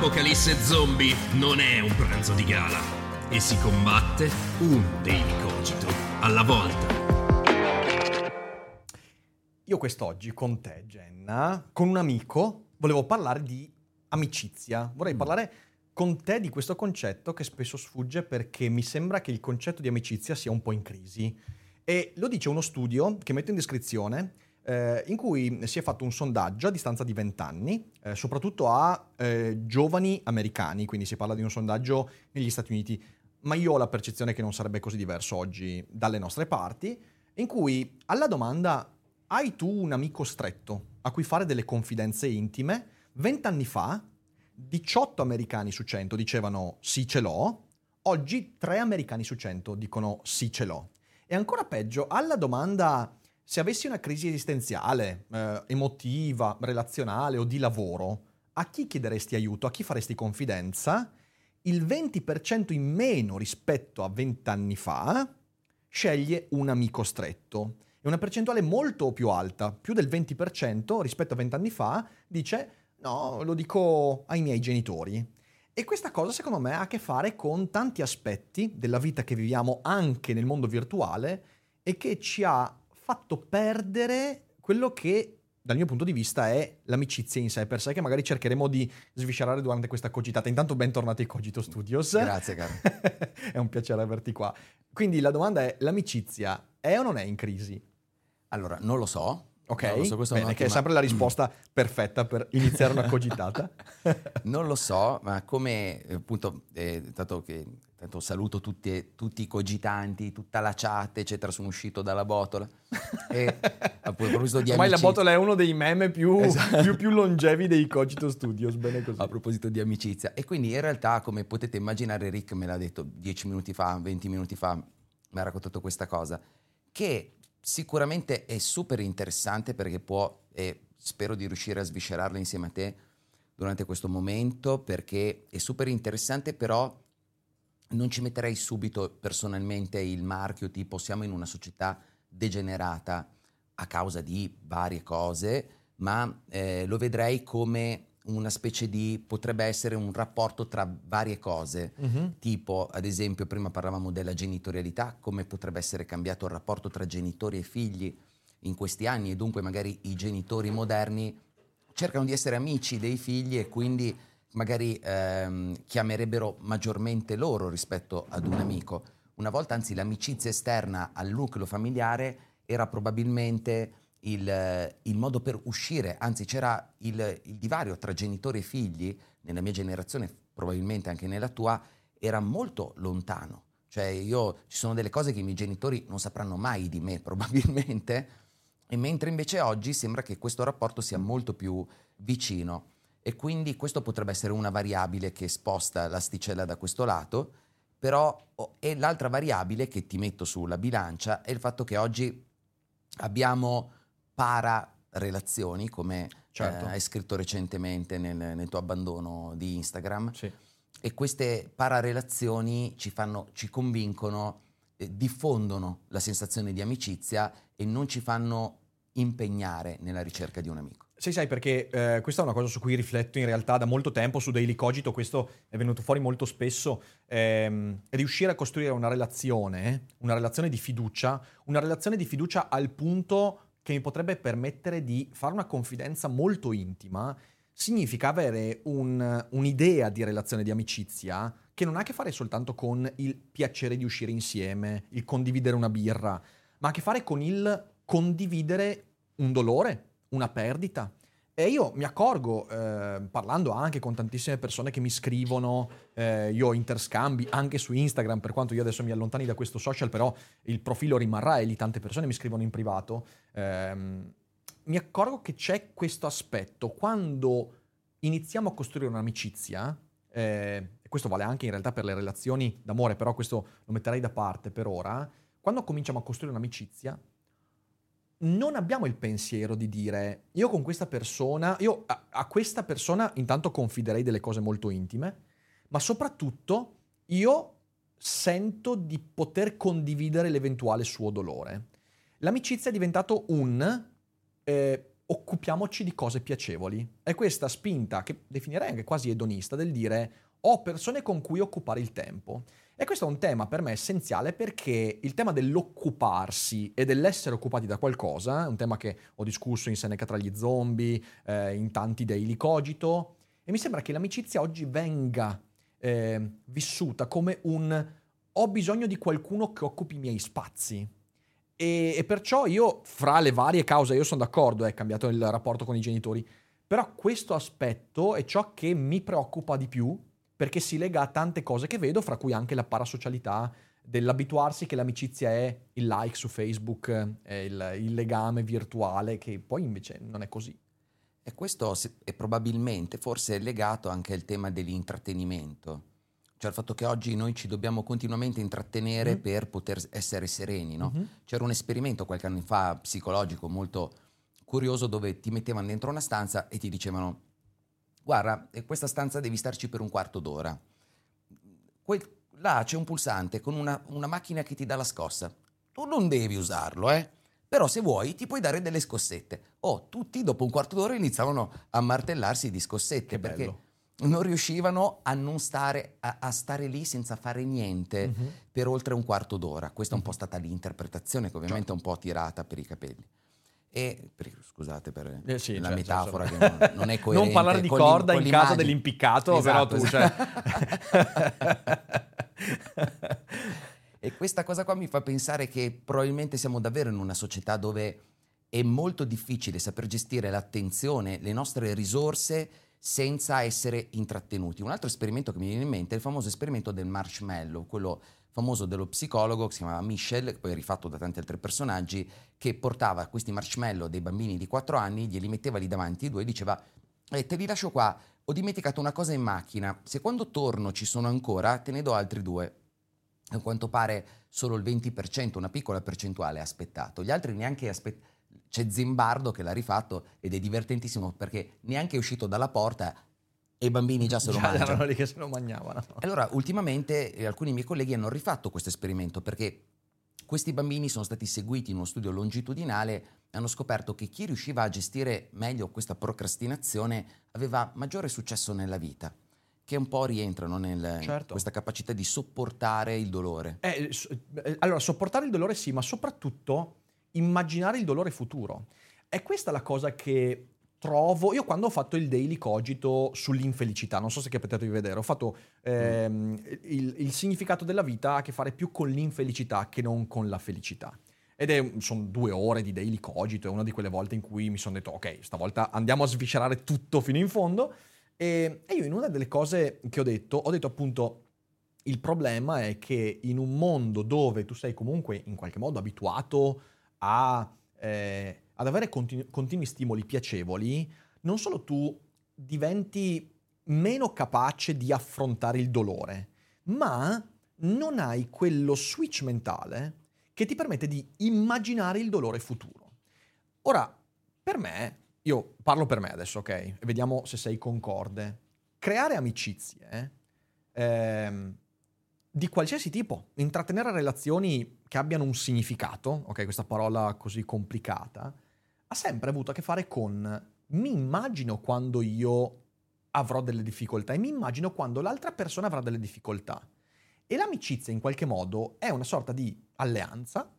L'apocalisse zombie non è un pranzo di gala e si combatte un daily cogito alla volta. Io quest'oggi con te, Jenna, con un amico, volevo parlare di amicizia. Vorrei parlare con te di questo concetto che spesso sfugge perché mi sembra che il concetto di amicizia sia un po' in crisi. E lo dice uno studio che metto in descrizione eh, in cui si è fatto un sondaggio a distanza di 20 anni, eh, soprattutto a eh, giovani americani, quindi si parla di un sondaggio negli Stati Uniti, ma io ho la percezione che non sarebbe così diverso oggi dalle nostre parti, in cui alla domanda hai tu un amico stretto a cui fare delle confidenze intime? Vent'anni fa 18 americani su 100 dicevano sì ce l'ho, oggi 3 americani su 100 dicono sì ce l'ho. E ancora peggio, alla domanda se avessi una crisi esistenziale, eh, emotiva, relazionale o di lavoro, a chi chiederesti aiuto? A chi faresti confidenza? Il 20% in meno rispetto a 20 anni fa sceglie un amico stretto. È una percentuale molto più alta, più del 20% rispetto a 20 anni fa, dice no, lo dico ai miei genitori. E questa cosa secondo me ha a che fare con tanti aspetti della vita che viviamo anche nel mondo virtuale e che ci ha fatto perdere quello che dal mio punto di vista è l'amicizia in sé per sé che magari cercheremo di sviscerare durante questa cogitata. Intanto bentornati ai Cogito Studios. Grazie caro. è un piacere averti qua. Quindi la domanda è, l'amicizia è o non è in crisi? Allora, non lo so. Ok, non lo so, questa bene, è, che è sempre la risposta perfetta per iniziare una cogitata. non lo so, ma come appunto, eh, dato che tanto saluto tutti, tutti, i cogitanti, tutta la chat, eccetera, sono uscito dalla botola. E a proposito di Ormai la botola è uno dei meme più, esatto. più, più longevi dei Cogito Studios, bene così. A proposito di amicizia. E quindi in realtà, come potete immaginare, Rick me l'ha detto 10 minuti fa, 20 minuti fa, mi ha raccontato questa cosa, che sicuramente è super interessante perché può, e spero di riuscire a sviscerarla insieme a te durante questo momento, perché è super interessante, però non ci metterei subito personalmente il marchio tipo siamo in una società degenerata a causa di varie cose, ma eh, lo vedrei come una specie di potrebbe essere un rapporto tra varie cose, uh-huh. tipo ad esempio prima parlavamo della genitorialità, come potrebbe essere cambiato il rapporto tra genitori e figli in questi anni e dunque magari i genitori moderni cercano di essere amici dei figli e quindi magari ehm, chiamerebbero maggiormente loro rispetto ad un amico. Una volta anzi l'amicizia esterna al nucleo familiare era probabilmente il, il, modo per uscire, anzi c'era il, il, divario tra genitori e figli, nella mia generazione, probabilmente anche nella tua, era molto lontano. Cioè io, ci sono delle cose che i miei genitori non sapranno mai di me probabilmente, e mentre invece oggi sembra che questo rapporto sia molto più vicino. E quindi questo potrebbe essere una variabile che sposta l'asticella da questo lato, però e l'altra variabile che ti metto sulla bilancia è il fatto che oggi abbiamo para relazioni, come certo. eh, hai scritto recentemente nel, nel, tuo abbandono di Instagram. Sì. E queste pararelazioni ci, fanno, ci convincono, eh, diffondono la sensazione di amicizia e non ci fanno impegnare nella ricerca di un amico. Sì, sai, perché eh, questa è una cosa su cui rifletto in realtà da molto tempo, su Daily Cogito, questo è venuto fuori molto spesso, ehm, riuscire a costruire una relazione, una relazione di fiducia, una relazione di fiducia al punto che mi potrebbe permettere di fare una confidenza molto intima, significa avere un, un'idea di relazione di amicizia che non ha a che fare soltanto con il piacere di uscire insieme, il condividere una birra, ma ha a che fare con il condividere un dolore, una perdita. E io mi accorgo, eh, parlando anche con tantissime persone che mi scrivono, eh, io ho interscambi anche su Instagram, per quanto io adesso mi allontani da questo social, però il profilo rimarrà e lì tante persone mi scrivono in privato. Ehm, mi accorgo che c'è questo aspetto. Quando iniziamo a costruire un'amicizia, eh, e questo vale anche in realtà per le relazioni d'amore, però questo lo metterei da parte per ora, quando cominciamo a costruire un'amicizia, non abbiamo il pensiero di dire io con questa persona, io a, a, questa persona intanto confiderei delle cose molto intime, ma soprattutto io sento di poter condividere l'eventuale suo dolore. L'amicizia è diventato un eh, occupiamoci di cose piacevoli. È questa spinta, che definirei anche quasi edonista, del dire ho persone con cui occupare il tempo. E questo è un tema per me essenziale perché il tema dell'occuparsi e dell'essere occupati da qualcosa, è un tema che ho discusso in Seneca tra gli zombie, eh, in tanti daily cogito, e mi sembra che l'amicizia oggi venga eh, vissuta come un ho bisogno di qualcuno che occupi i miei spazi. E, e, perciò io, fra le varie cause, io sono d'accordo, è cambiato il rapporto con i genitori, però questo aspetto è ciò che mi preoccupa di più perché si lega a tante cose che vedo, fra cui anche la parasocialità dell'abituarsi che l'amicizia è il like su Facebook, è il, il legame virtuale, che poi invece non è così. E questo è probabilmente, forse è legato anche al tema dell'intrattenimento, cioè il fatto che oggi noi ci dobbiamo continuamente intrattenere mm. per poter essere sereni. No? Mm-hmm. C'era un esperimento qualche anno fa psicologico molto curioso dove ti mettevano dentro una stanza e ti dicevano guarda, questa stanza devi starci per un quarto d'ora. Que- là c'è un pulsante con una, una, macchina che ti dà la scossa. Tu non devi usarlo, eh? Però se vuoi ti puoi dare delle scossette. Oh, tutti dopo un quarto d'ora iniziavano a martellarsi di scossette perché non riuscivano a non stare, a, a stare lì senza fare niente mm-hmm. per oltre un quarto d'ora. Questa è un po' stata l'interpretazione che ovviamente è un po' tirata per i capelli. E, per, scusate per eh sì, la certo, metafora certo. che non, non, è coerente. non parlare di corda in caso dell'impiccato, esatto, però tu... Esatto. Cioè... e questa cosa qua mi fa pensare che probabilmente siamo davvero in una società dove è molto difficile saper gestire l'attenzione, le nostre risorse senza essere intrattenuti. Un altro esperimento che mi viene in mente è il famoso esperimento del marshmallow, quello famoso dello psicologo che si chiamava Michel, poi rifatto da tanti altri personaggi, che portava questi marshmallow dei bambini di 4 anni, glieli metteva lì davanti i due e diceva eh, te li lascio qua, ho dimenticato una cosa in macchina, se quando torno ci sono ancora te ne do altri due. A quanto pare solo il 20%, una piccola percentuale ha aspettato, gli altri neanche aspettano. C'è Zimbardo che l'ha rifatto ed è divertentissimo perché neanche è uscito dalla porta e i bambini già se lo già mangiano. erano lì che se lo mangiavano. Allora, ultimamente eh, alcuni miei colleghi hanno rifatto questo esperimento perché questi bambini sono stati seguiti in uno studio longitudinale e hanno scoperto che chi riusciva a gestire meglio questa procrastinazione aveva maggiore successo nella vita che un po' rientrano in certo. questa capacità di sopportare il dolore. Eh, eh, allora, sopportare il dolore sì, ma soprattutto immaginare il dolore futuro. È questa la cosa che trovo, io quando ho fatto il daily cogito sull'infelicità, non so se capitato di vedere, ho fatto ehm, il, il, significato della vita a che fare più con l'infelicità che non con la felicità. Ed è, sono due ore di daily cogito, è una di quelle volte in cui mi sono detto, ok, stavolta andiamo a sviscerare tutto fino in fondo. E, e io in una delle cose che ho detto, ho detto appunto, il problema è che in un mondo dove tu sei comunque in qualche modo abituato a... Eh, ad avere continu- continui stimoli piacevoli, non solo tu diventi meno capace di affrontare il dolore, ma non hai quello switch mentale che ti permette di immaginare il dolore futuro. Ora, per me, io parlo per me adesso, ok? Vediamo se sei concorde. Creare amicizie ehm, di qualsiasi tipo, intrattenere relazioni che abbiano un significato, ok? Questa parola così complicata, ha sempre avuto a che fare con mi immagino quando io avrò delle difficoltà e mi immagino quando l'altra persona avrà delle difficoltà. E l'amicizia in qualche modo è una sorta di alleanza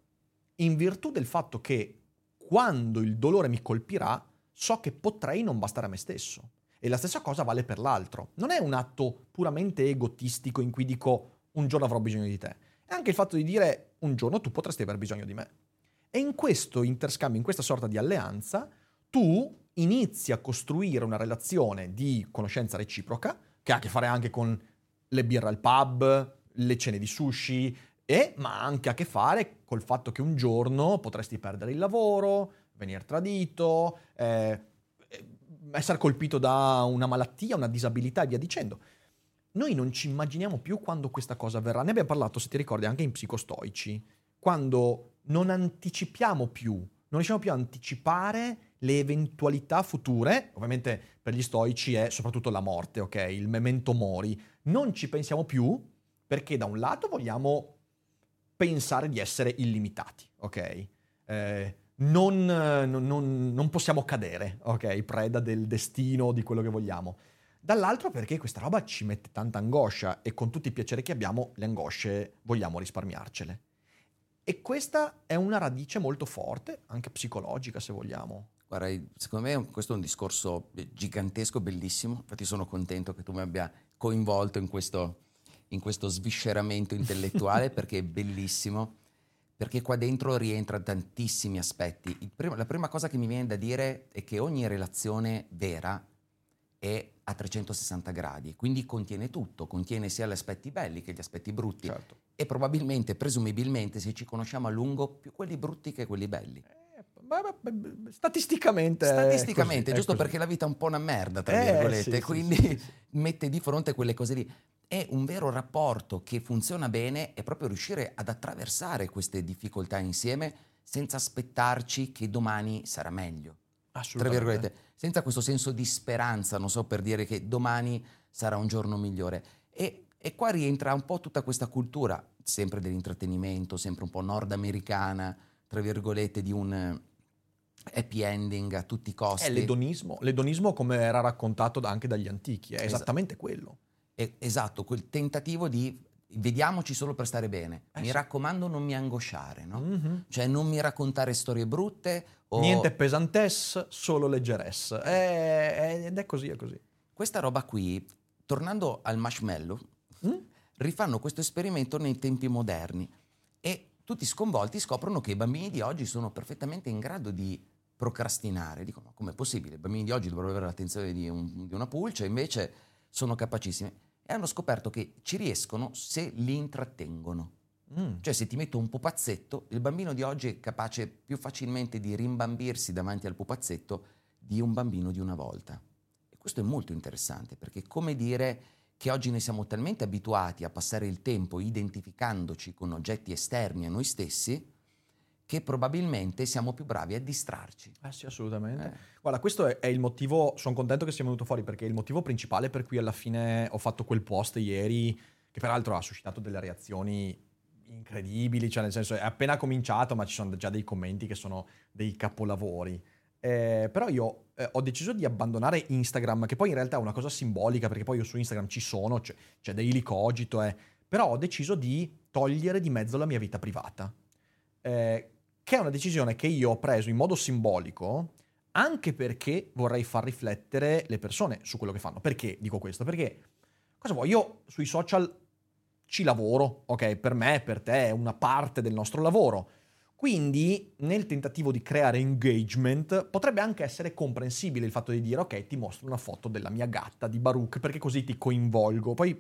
in virtù del fatto che quando il dolore mi colpirà so che potrei non bastare a me stesso. E la stessa cosa vale per l'altro. Non è un atto puramente egotistico in cui dico un giorno avrò bisogno di te. È anche il fatto di dire un giorno tu potresti aver bisogno di me. E in questo interscambio, in questa sorta di alleanza, tu inizi a costruire una relazione di conoscenza reciproca, che ha a che fare anche con le birre al pub, le cene di sushi, e, ma anche a che fare col fatto che un giorno potresti perdere il lavoro, venire tradito, eh, essere colpito da una malattia, una disabilità e via dicendo. Noi non ci immaginiamo più quando questa cosa avverrà. Ne abbiamo parlato, se ti ricordi, anche in psicostoici, quando non anticipiamo più, non riusciamo più a anticipare le eventualità future, ovviamente per gli stoici è soprattutto la morte, ok? Il memento mori. Non ci pensiamo più perché da un lato vogliamo pensare di essere illimitati, ok? Eh, non, non, non, possiamo cadere, ok? Preda del destino, di quello che vogliamo. Dall'altro perché questa roba ci mette tanta angoscia e con tutti i piaceri che abbiamo, le angosce vogliamo risparmiarcele. E questa è una radice molto forte, anche psicologica se vogliamo. Guarda, secondo me questo è un discorso gigantesco, bellissimo, infatti sono contento che tu mi abbia coinvolto in questo, in questo svisceramento intellettuale perché è bellissimo perché qua dentro rientra tantissimi aspetti. Primo, la prima cosa che mi viene da dire è che ogni relazione vera è a 360 gradi, quindi contiene tutto, contiene sia gli aspetti belli che gli aspetti brutti certo. e probabilmente, presumibilmente, se ci conosciamo a lungo, più quelli brutti che quelli belli. Eh, statisticamente. Statisticamente, così, giusto perché la vita è un po' una merda, tra eh, virgolette, sì, quindi sì, sì, mette di fronte quelle cose lì è un vero rapporto che funziona bene è proprio riuscire ad attraversare queste difficoltà insieme senza aspettarci che domani sarà meglio. Assolutamente. senza questo senso di speranza, non so per dire che domani sarà un giorno migliore. E, e qua rientra un po' tutta questa cultura, sempre dell'intrattenimento, sempre un po' nordamericana, tra virgolette, di un happy ending a tutti i costi. È l'edonismo, l'edonismo come era raccontato anche dagli antichi, è esattamente esatto. quello esatto, quel tentativo di vediamoci solo per stare bene. Eh mi raccomando, non mi angosciare, no? Mm-hmm. Cioè, non mi raccontare storie brutte. O... Niente pesantesse, solo leggeresse. È, ed è così, è così. Questa roba qui, tornando al marshmallow, mm? rifanno questo esperimento nei tempi moderni e tutti sconvolti scoprono che i bambini di oggi sono perfettamente in grado di procrastinare. Dicono, com'è possibile? I bambini di oggi dovrebbero avere l'attenzione di, un, di una pulce, invece sono capacissimi e hanno scoperto che ci riescono se li intrattengono. Mm. Cioè se ti metto un pupazzetto, il bambino di oggi è capace più facilmente di rimbambirsi davanti al pupazzetto di un bambino di una volta. E questo è molto interessante perché è come dire che oggi ne siamo talmente abituati a passare il tempo identificandoci con oggetti esterni a noi stessi che probabilmente siamo più bravi a distrarci. Eh sì, assolutamente. Eh. Guarda, questo è, è, il motivo, sono contento che sia venuto fuori perché è il motivo principale per cui alla fine ho fatto quel post ieri, che peraltro ha suscitato delle reazioni incredibili, cioè nel senso è appena cominciato ma ci sono già dei commenti che sono dei capolavori. Eh, però io eh, ho deciso di abbandonare Instagram, che poi in realtà è una cosa simbolica perché poi io su Instagram ci sono, c'è, c'è Daily Cogito, eh, però ho deciso di togliere di mezzo la mia vita privata. Eh, che è una decisione che io ho preso in modo simbolico anche perché vorrei far riflettere le persone su quello che fanno. Perché dico questo? Perché cosa vuoi? Io sui social ci lavoro, ok? Per me, per te è una parte del nostro lavoro. Quindi, nel tentativo di creare engagement, potrebbe anche essere comprensibile il fatto di dire, ok, ti mostro una foto della mia gatta di Baruch, perché così ti coinvolgo. Poi,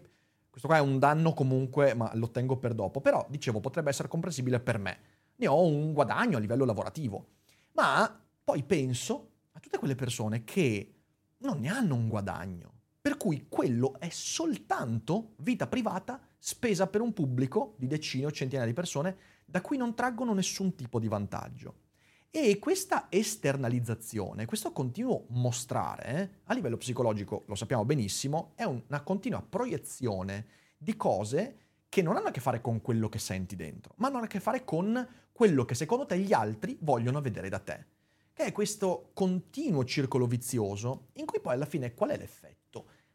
questo qua è un danno comunque, ma lo tengo per dopo. Però, dicevo, potrebbe essere comprensibile per me ne ho un guadagno a livello lavorativo. Ma poi penso a tutte quelle persone che non ne hanno un guadagno, per cui quello è soltanto vita privata spesa per un pubblico di decine o centinaia di persone da cui non traggono nessun tipo di vantaggio. E questa esternalizzazione, questo continuo mostrare, eh, a livello psicologico, lo sappiamo benissimo, è una continua proiezione di cose che non hanno a che fare con quello che senti dentro, ma hanno a che fare con quello che secondo te gli altri vogliono vedere da te. Che è questo continuo circolo vizioso in cui poi alla fine qual è l'effetto?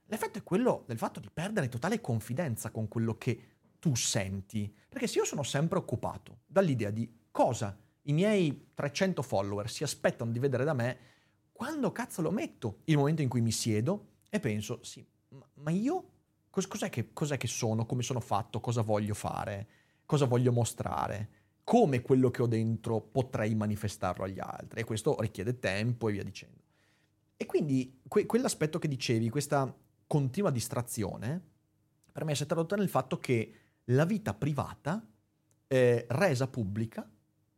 L'effetto è quello del fatto di perdere totale confidenza con quello che tu senti. Perché se io sono sempre occupato dall'idea di cosa i miei 300 follower si aspettano di vedere da me, quando cazzo lo metto? Il momento in cui mi siedo e penso, sì, ma io Cos'è che, cos'è che sono, come sono fatto, cosa voglio fare, cosa voglio mostrare, come quello che ho dentro potrei manifestarlo agli altri. E questo richiede tempo e via dicendo. E quindi que- quell'aspetto che dicevi, questa continua distrazione, per me si è tradotta nel fatto che la vita privata, eh, resa pubblica,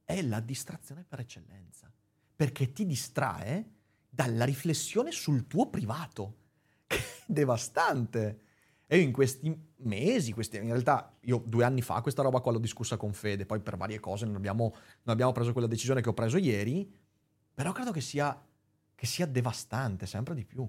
è la distrazione per eccellenza. perché ti distrae dalla riflessione sul tuo privato, che è devastante. E io in questi mesi, questi, in realtà io due anni fa questa roba qua l'ho discussa con Fede, poi per varie cose non abbiamo, non abbiamo preso quella decisione che ho preso ieri, però credo che sia, che sia devastante sempre di più.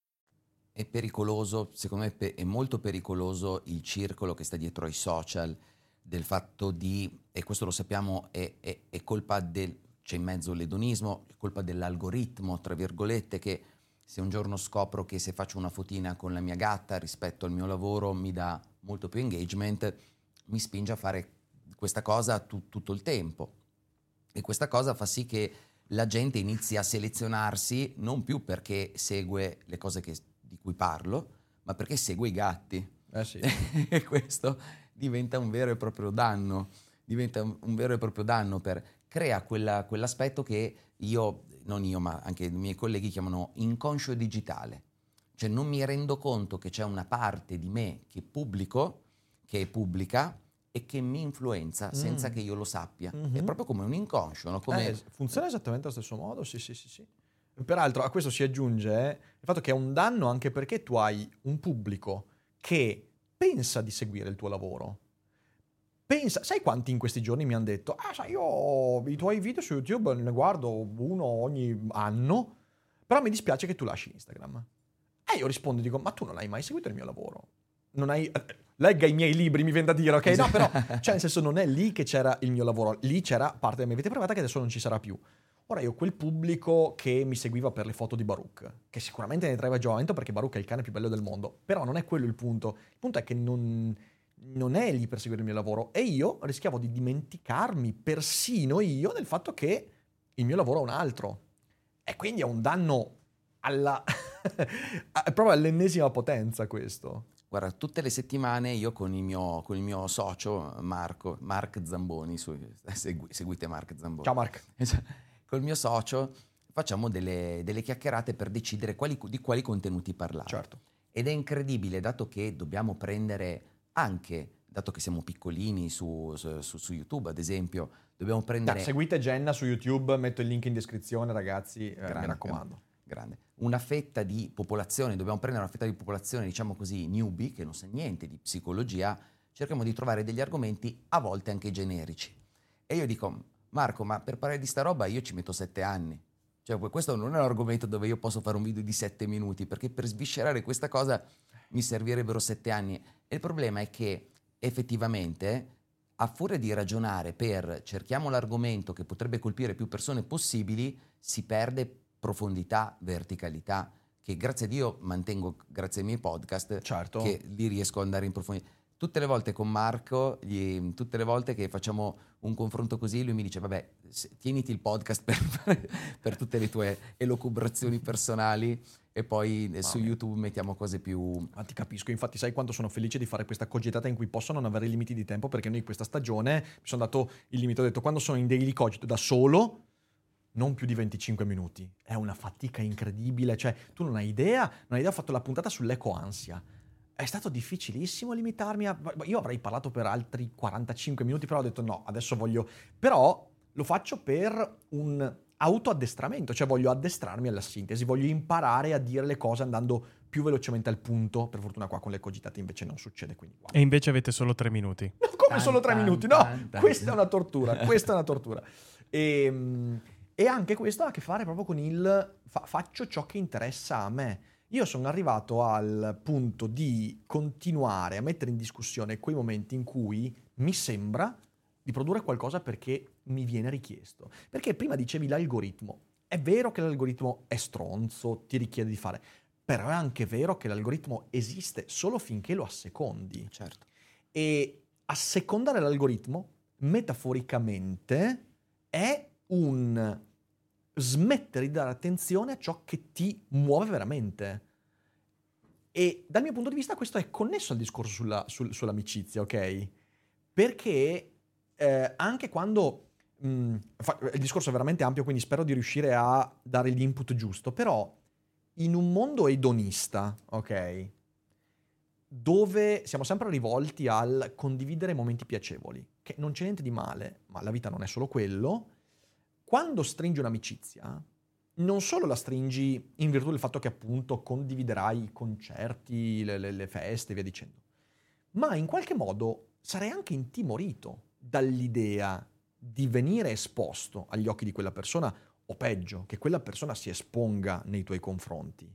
È pericoloso, secondo me è molto pericoloso il circolo che sta dietro ai social, del fatto di, e questo lo sappiamo, è, è, è colpa del, c'è in mezzo l'edonismo, è colpa dell'algoritmo, tra virgolette, che se un giorno scopro che se faccio una fotina con la mia gatta rispetto al mio lavoro mi dà molto più engagement, mi spinge a fare questa cosa tu, tutto il tempo. E questa cosa fa sì che la gente inizi a selezionarsi non più perché segue le cose che di cui parlo, ma perché segue i gatti. Eh sì. e questo diventa un vero e proprio danno, diventa un vero e proprio danno per crea quella, quell'aspetto che io, non io, ma anche i miei colleghi chiamano inconscio digitale. Cioè non mi rendo conto che c'è una parte di me che pubblico, che è pubblica e che mi influenza mm. senza che io lo sappia. Mm-hmm. È proprio come un inconscio. No? Come... Eh, funziona esattamente allo stesso modo, sì, sì, sì. sì. Peraltro a questo si aggiunge il fatto che è un danno anche perché tu hai un pubblico che pensa di seguire il tuo lavoro. Pensa, sai quanti in questi giorni mi hanno detto, ah sai io i tuoi video su YouTube ne guardo uno ogni anno, però mi dispiace che tu lasci Instagram. E io rispondo e dico, ma tu non hai mai seguito il mio lavoro? Non hai... Eh, legga i miei libri, mi viene da dire, ok? No, però, cioè nel senso non è lì che c'era il mio lavoro, lì c'era parte della mia vita privata che adesso non ci sarà più. Ora io quel pubblico che mi seguiva per le foto di Baruch, che sicuramente ne traeva giovamento perché Baruch è il cane più bello del mondo, però non è quello il punto. Il punto è che non, non è lì per seguire il mio lavoro e io rischiavo di dimenticarmi persino io del fatto che il mio lavoro è un altro. E quindi è un danno alla... proprio all'ennesima potenza questo. Guarda, tutte le settimane io con il mio, con il mio socio Marco, Mark Zamboni, su, segui, seguite Mark Zamboni. Ciao Mark. Col mio socio facciamo delle, delle chiacchierate per decidere quali, di quali contenuti parlare. Certo. Ed è incredibile, dato che dobbiamo prendere anche, dato che siamo piccolini su, su, su YouTube ad esempio, dobbiamo prendere... Da, seguite Jenna su YouTube, metto il link in descrizione ragazzi, eh, mi raccomando. Grande. Una fetta di popolazione, dobbiamo prendere una fetta di popolazione, diciamo così, newbie, che non sa niente di psicologia, cerchiamo di trovare degli argomenti a volte anche generici. E io dico, Marco, ma per parlare di sta roba io ci metto sette anni. Cioè, questo non è un argomento dove io posso fare un video di sette minuti, perché per sviscerare questa cosa mi servirebbero sette anni. E il problema è che effettivamente, a furia di ragionare per cerchiamo l'argomento che potrebbe colpire più persone possibili, si perde profondità, verticalità, che grazie a Dio mantengo grazie ai miei podcast, certo. che li riesco ad andare in profondità tutte le volte con Marco, gli, tutte le volte che facciamo un confronto così, lui mi dice, vabbè, tieniti il podcast per, per tutte le tue elocubrazioni personali e poi Mamma su YouTube mettiamo cose più... Ma ti capisco, infatti sai quanto sono felice di fare questa cogitata in cui posso non avere limiti di tempo perché noi questa stagione mi sono dato il limite, ho detto quando sono in daily cogito da solo non più di 25 minuti. È una fatica incredibile, cioè tu non hai idea, non hai idea, ho fatto la puntata sull'eco-ansia è stato difficilissimo limitarmi a... Io avrei parlato per altri 45 minuti, però ho detto no, adesso voglio... Però lo faccio per un autoaddestramento, cioè voglio addestrarmi alla sintesi, voglio imparare a dire le cose andando più velocemente al punto. Per fortuna qua con le cogitate invece non succede. Quindi, wow. E invece avete solo tre minuti. No, come tan, solo tre tan, minuti? No, tan, questa è una tortura, questa è una tortura. E, ehm, e, anche questo ha a che fare proprio con il fa, faccio ciò che interessa a me. Io sono arrivato al punto di continuare a mettere in discussione quei momenti in cui mi sembra di produrre qualcosa perché mi viene richiesto. Perché prima dicevi l'algoritmo. È vero che l'algoritmo è stronzo, ti richiede di fare, però è anche vero che l'algoritmo esiste solo finché lo assecondi. Certo. E assecondare l'algoritmo, metaforicamente, è un smettere di dare attenzione a ciò che ti muove veramente. E dal mio punto di vista questo è connesso al discorso sulla, sul, sull'amicizia, ok? Perché eh, anche quando... Mh, fa, il discorso è veramente ampio, quindi spero di riuscire a dare l'input giusto, però in un mondo edonista, ok? Dove siamo sempre rivolti al condividere momenti piacevoli, che non c'è niente di male, ma la vita non è solo quello. Quando stringi un'amicizia, non solo la stringi in virtù del fatto che appunto condividerai i concerti, le, le, le feste e via dicendo, ma in qualche modo sarai anche intimorito dall'idea di venire esposto agli occhi di quella persona, o peggio, che quella persona si esponga nei tuoi confronti.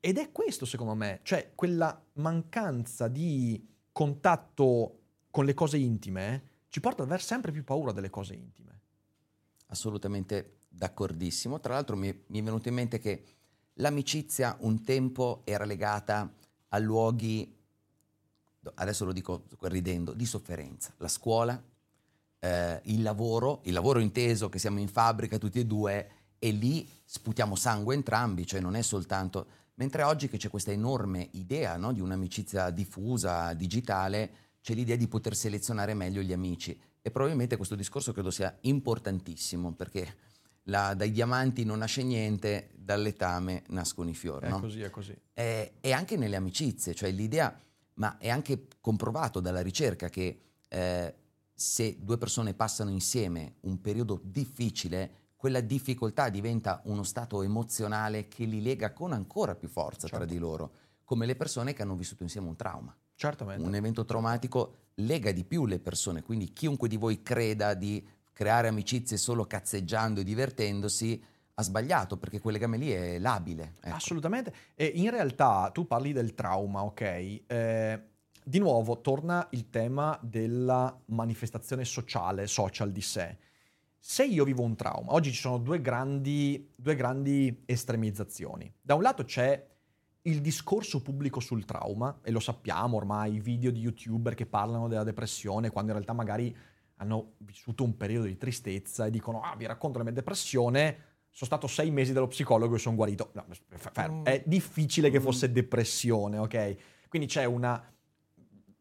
Ed è questo, secondo me, cioè quella mancanza di contatto con le cose intime ci porta ad aver sempre più paura delle cose intime. Assolutamente D'accordissimo. Tra l'altro mi, mi è venuto in mente che l'amicizia un tempo era legata a luoghi, adesso lo dico ridendo, di sofferenza. La scuola, eh, il lavoro, il lavoro inteso che siamo in fabbrica tutti e due e lì sputiamo sangue entrambi, cioè non è soltanto... Mentre oggi che c'è questa enorme idea no, di un'amicizia diffusa, digitale, c'è l'idea di poter selezionare meglio gli amici. E probabilmente questo discorso credo sia importantissimo perché la, dai diamanti non nasce niente, dal letame nascono i fiori. È no? così, è così. E, e, anche nelle amicizie, cioè l'idea, ma è anche comprovato dalla ricerca che eh, se due persone passano insieme un periodo difficile, quella difficoltà diventa uno stato emozionale che li lega con ancora più forza certo. tra di loro, come le persone che hanno vissuto insieme un trauma. Certamente. Un evento traumatico lega di più le persone, quindi chiunque di voi creda di creare amicizie solo cazzeggiando e divertendosi, ha sbagliato perché quel legame lì è labile. Ecco. Assolutamente. E in realtà tu parli del trauma, ok? Eh, di nuovo torna il tema della manifestazione sociale, social di sé. Se io vivo un trauma, oggi ci sono due grandi, due grandi estremizzazioni. Da un lato c'è il discorso pubblico sul trauma, e lo sappiamo ormai, video di youtuber che parlano della depressione, quando in realtà magari hanno vissuto un periodo di tristezza e dicono, ah, vi racconto la mia depressione, sono stato sei mesi dallo psicologo e sono guarito. No. Mm. È difficile che mm. fosse depressione, ok? Quindi c'è una,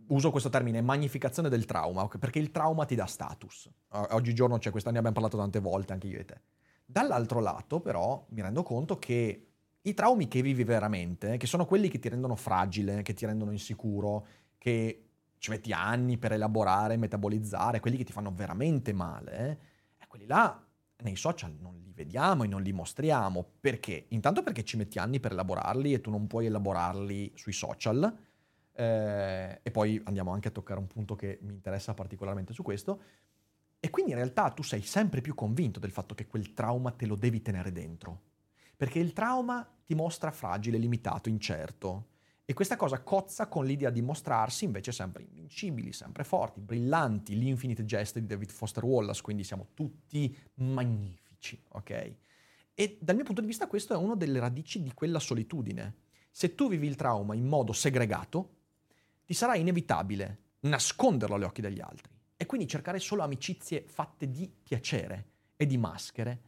uso questo termine, magnificazione del trauma, perché il trauma ti dà status. Oggigiorno c'è questa, ne abbiamo parlato tante volte, anche io e te. Dall'altro lato, però, mi rendo conto che i traumi che vivi veramente, che sono quelli che ti rendono fragile, che ti rendono insicuro, che ci metti anni per elaborare, metabolizzare, quelli che ti fanno veramente male, eh, quelli là nei social non li vediamo e non li mostriamo. Perché? Intanto perché ci metti anni per elaborarli e tu non puoi elaborarli sui social. Eh, e poi andiamo anche a toccare un punto che mi interessa particolarmente su questo. E quindi in realtà tu sei sempre più convinto del fatto che quel trauma te lo devi tenere dentro. Perché il trauma ti mostra fragile, limitato, incerto. E questa cosa cozza con l'idea di mostrarsi invece sempre invincibili, sempre forti, brillanti, l'infinite geste di David Foster Wallace, quindi siamo tutti magnifici, ok? E dal mio punto di vista questo è una delle radici di quella solitudine. Se tu vivi il trauma in modo segregato, ti sarà inevitabile nasconderlo agli occhi degli altri e quindi cercare solo amicizie fatte di piacere e di maschere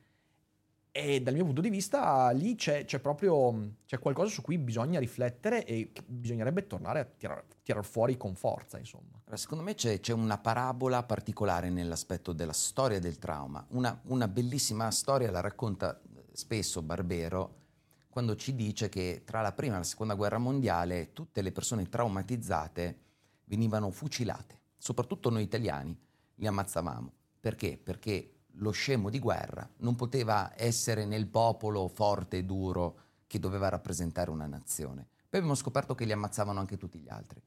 e dal mio punto di vista lì c'è, c'è, proprio c'è qualcosa su cui bisogna riflettere e bisognerebbe tornare a tirar, tirar fuori con forza, insomma. Secondo me c'è, c'è, una parabola particolare nell'aspetto della storia del trauma. Una, una bellissima storia la racconta spesso Barbero quando ci dice che tra la prima e la seconda guerra mondiale tutte le persone traumatizzate venivano fucilate, soprattutto noi italiani li ammazzavamo. Perché? Perché lo scemo di guerra non poteva essere nel popolo forte e duro che doveva rappresentare una nazione. Poi abbiamo scoperto che li ammazzavano anche tutti gli altri.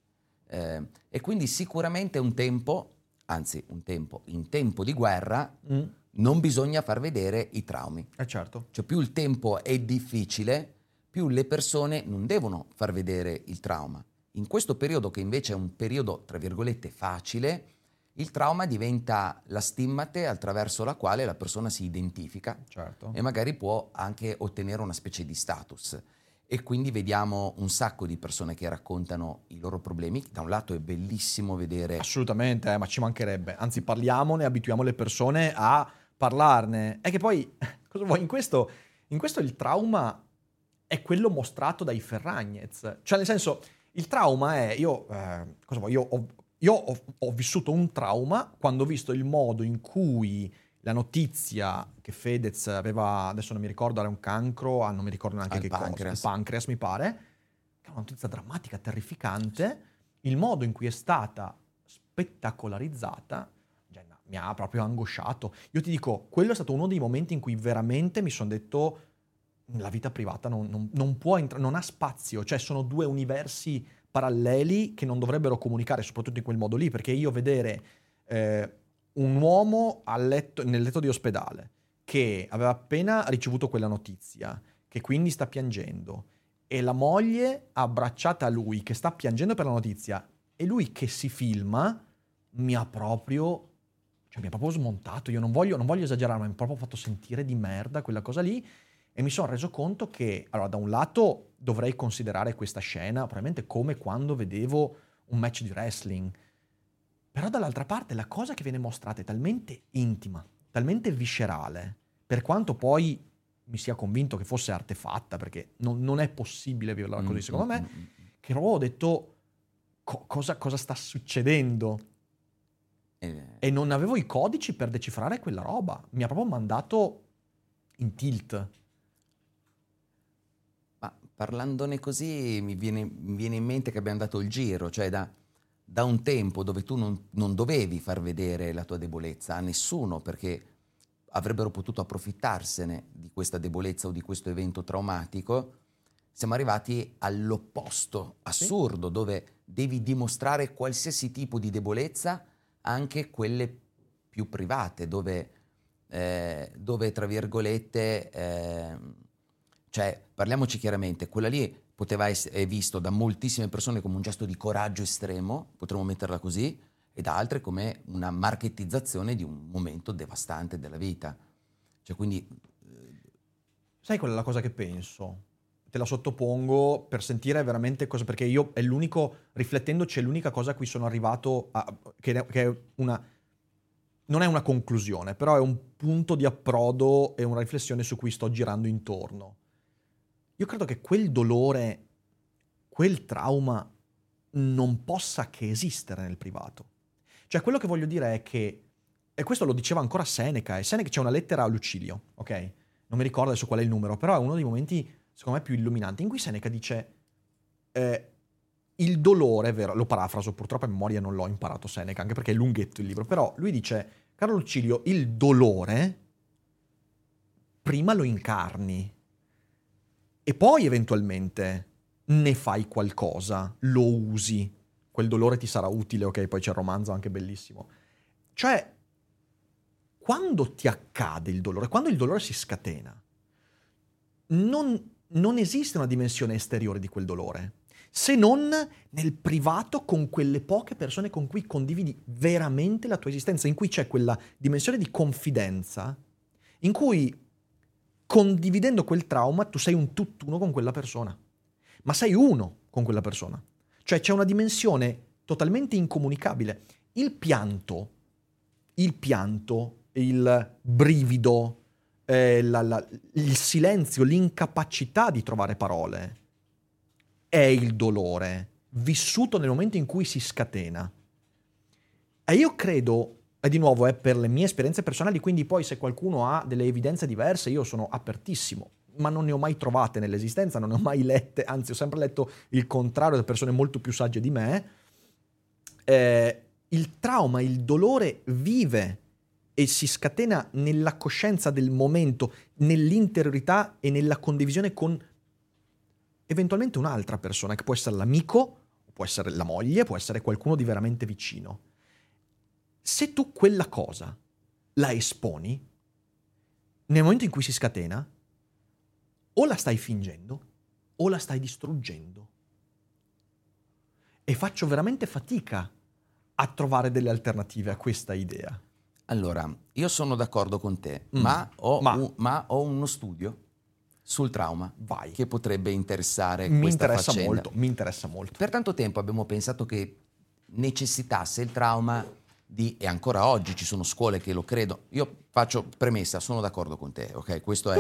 Eh, e quindi sicuramente un tempo, anzi un tempo, in tempo di guerra, mm. non bisogna far vedere i traumi. Eh certo. Cioè più il tempo è difficile, più le persone non devono far vedere il trauma. In questo periodo, che invece è un periodo, tra virgolette, facile, il trauma diventa la stimmate attraverso la quale la persona si identifica certo. e magari può anche ottenere una specie di status. E quindi vediamo un sacco di persone che raccontano i loro problemi. Da un lato è bellissimo vedere... Assolutamente, eh, ma ci mancherebbe. Anzi, parliamone, abituiamo le persone a parlarne. È che poi cosa vuoi? In questo, in questo il trauma è quello mostrato dai Ferragnez. Cioè, nel senso, il trauma è, io, eh, cosa vuoi? Io, ho, io ho, ho, vissuto un trauma quando ho visto il modo in cui la notizia che Fedez aveva, adesso non mi ricordo, era un cancro, ah, non mi ricordo neanche che pancreas. cosa, il pancreas mi pare, è una notizia drammatica, terrificante, il modo in cui è stata spettacolarizzata mi ha proprio angosciato. Io ti dico, quello è stato uno dei momenti in cui veramente mi sono detto la vita privata non, non, non può entrare, non ha spazio, cioè sono due universi paralleli che non dovrebbero comunicare, soprattutto in quel modo lì, perché io vedere eh, un uomo letto, nel letto di ospedale che aveva appena ricevuto quella notizia, che quindi sta piangendo, e la moglie abbracciata a lui che sta piangendo per la notizia, e lui che si filma, mi ha proprio cioè mi ha proprio smontato, io non voglio, non voglio esagerare, ma mi ha proprio fatto sentire di merda quella cosa lì e mi sono reso conto che, allora, da un lato dovrei considerare questa scena probabilmente come quando vedevo un match di wrestling, però dall'altra parte la cosa che viene mostrata è talmente intima, talmente viscerale, per quanto poi mi sia convinto che fosse artefatta, perché non, non è possibile violarla così, mm, secondo mm, me, mm, che proprio ho detto co- cosa, cosa sta succedendo e non avevo i codici per decifrare quella roba. Mi ha proprio mandato in tilt. Parlandone così mi viene, mi viene in mente che abbiamo dato il giro, cioè da, da un tempo dove tu non, non, dovevi far vedere la tua debolezza a nessuno perché avrebbero potuto approfittarsene di questa debolezza o di questo evento traumatico, siamo arrivati all'opposto assurdo sì. dove devi dimostrare qualsiasi tipo di debolezza anche quelle più private, dove, eh, dove tra virgolette, eh, cioè parliamoci chiaramente, quella lì poteva essere visto da moltissime persone come un gesto di coraggio estremo, potremmo metterla così, e da altre come una marketizzazione di un momento devastante della vita. Cioè, quindi... Sai qual è la cosa che penso? te la sottopongo per sentire veramente cosa, perché io è l'unico, riflettendoci, è l'unica cosa a cui sono arrivato, a, che, che, è una, non è una conclusione, però è un punto di approdo e una riflessione su cui sto girando intorno. Io credo che quel dolore, quel trauma non possa che esistere nel privato. Cioè quello che voglio dire è che, e questo lo diceva ancora Seneca, e Seneca c'è una lettera a Lucilio, ok? Non mi ricordo adesso qual è il numero, però è uno dei momenti secondo me più illuminante, in cui Seneca dice eh, il dolore, vero, lo parafraso, purtroppo a memoria non l'ho imparato Seneca, anche perché è lunghetto il libro, però lui dice, caro Lucilio, il dolore prima lo incarni e poi eventualmente ne fai qualcosa, lo usi, quel dolore ti sarà utile, ok, poi c'è il romanzo anche bellissimo. Cioè, quando ti accade il dolore, quando il dolore si scatena, non non esiste una dimensione esteriore di quel dolore, se non nel privato con quelle poche persone con cui condividi veramente la tua esistenza, in cui c'è quella dimensione di confidenza, in cui condividendo quel trauma tu sei un tutt'uno con quella persona, ma sei uno con quella persona. Cioè c'è una dimensione totalmente incomunicabile. Il pianto, il pianto, il brivido, eh, la, la, il silenzio, l'incapacità di trovare parole, è il dolore vissuto nel momento in cui si scatena. E io credo, e di nuovo è per le mie esperienze personali, quindi poi se qualcuno ha delle evidenze diverse, io sono apertissimo, ma non ne ho mai trovate nell'esistenza, non ne ho mai lette, anzi ho sempre letto il contrario da persone molto più sagge di me. Eh, il trauma, il dolore vive e si scatena nella coscienza del momento, nell'interiorità e nella condivisione con eventualmente un'altra persona, che può essere l'amico, può essere la moglie, può essere qualcuno di veramente vicino. Se tu quella cosa la esponi, nel momento in cui si scatena, o la stai fingendo o la stai distruggendo. E faccio veramente fatica a trovare delle alternative a questa idea. Allora, io sono d'accordo con te, mm. ma, ho ma. Un, ma, ho uno studio sul trauma Vai. che potrebbe interessare mi questa interessa faccenda. Molto, mi interessa molto. Per tanto tempo abbiamo pensato che necessitasse il trauma di, e ancora oggi ci sono scuole che lo credono. Io faccio premessa, sono d'accordo con te, ok? Questo è.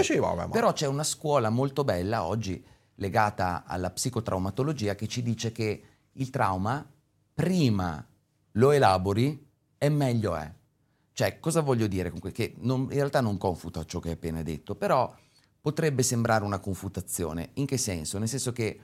Ma- Però c'è una scuola molto bella oggi legata alla psicotraumatologia che ci dice che il trauma, prima lo elabori e meglio è. Cioè, cosa voglio dire con que- Che non- in realtà non confuta ciò che hai appena detto, però potrebbe sembrare una confutazione. In che senso? Nel senso che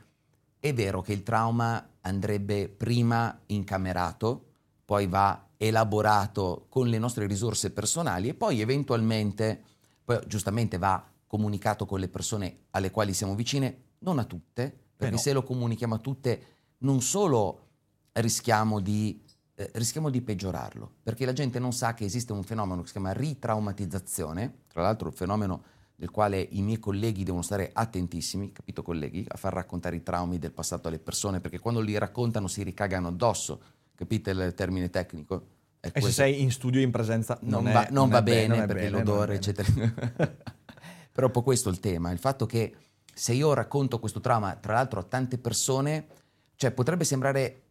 è vero che il trauma andrebbe prima incamerato, poi va elaborato con le nostre risorse personali e poi eventualmente, poi giustamente va comunicato con le persone alle quali siamo vicine, non a tutte, perché no. se lo comunichiamo a tutte non solo rischiamo di, eh, rischiamo di peggiorarlo, perché la gente non sa che esiste un fenomeno che si chiama ritraumatizzazione, tra l'altro un fenomeno del quale i miei colleghi devono stare attentissimi, capito colleghi, a far raccontare i traumi del passato alle persone, perché quando li raccontano si ricagano addosso, capite il termine tecnico? È E se questo. sei in studio in presenza non, non, va, è- non è va bene, bene non perché bene, non l'odore, eccetera. Però è un po' questo il tema, il fatto che se io racconto questo trauma, tra l'altro a tante persone, cioè potrebbe sembrare,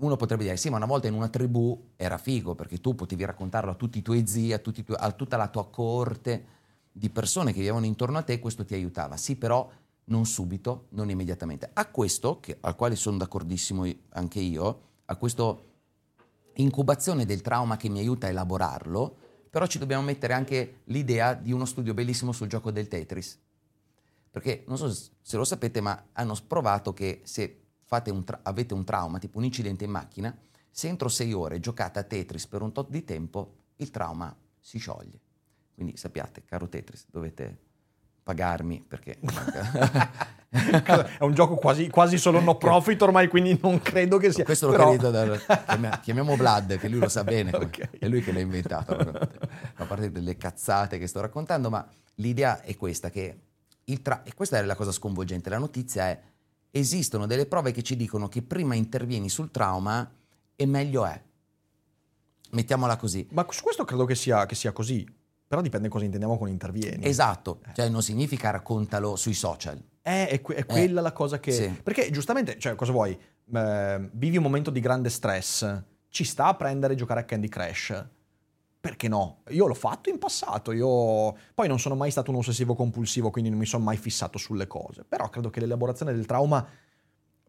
uno potrebbe dire, sì, ma una volta in una tribù era figo, perché tu potevi raccontarlo a tutti i tuoi zii, a, tutti i tuoi- a tutta la tua corte di persone che vivevano intorno a te, questo ti aiutava. Sì, però non subito, non immediatamente. A questo, che- al quale sono d'accordissimo anche io, a questo incubazione del trauma che mi aiuta a elaborarlo, però ci dobbiamo mettere anche l'idea di uno studio bellissimo sul gioco del Tetris. Perché non so se lo sapete, ma hanno provato che se fate un tra- avete un trauma, tipo un incidente in macchina, se entro sei ore giocate a Tetris per un tot di tempo, il trauma si scioglie. Quindi sappiate, caro Tetris, dovete pagarmi perché... È un gioco quasi, quasi solo no profit ormai, quindi non credo che sia. Questo l'ho però- capito dal chiamia- chiamiamo Vlad, che lui lo sa bene, Ok. è lui che l'ha inventato. A parte delle cazzate che sto raccontando, ma l'idea è questa, che il tra- e questa è la cosa sconvolgente, la notizia è esistono delle prove che ci dicono che prima intervieni sul trauma e meglio è. Mettiamola così. Ma su questo credo che sia, che sia così. Però dipende cosa intendiamo con intervieni. Esatto, cioè non significa raccontalo sui social. Eh, è, que- è quella la cosa che... sì. Perché giustamente, cioè, cosa vuoi? Eh, vivi un momento di grande stress, ci sta a prendere e giocare a Candy Crush? Perché no? Io l'ho fatto in passato, io poi non sono mai stato un ossessivo compulsivo, quindi non mi sono mai fissato sulle cose. Però credo che l'elaborazione del trauma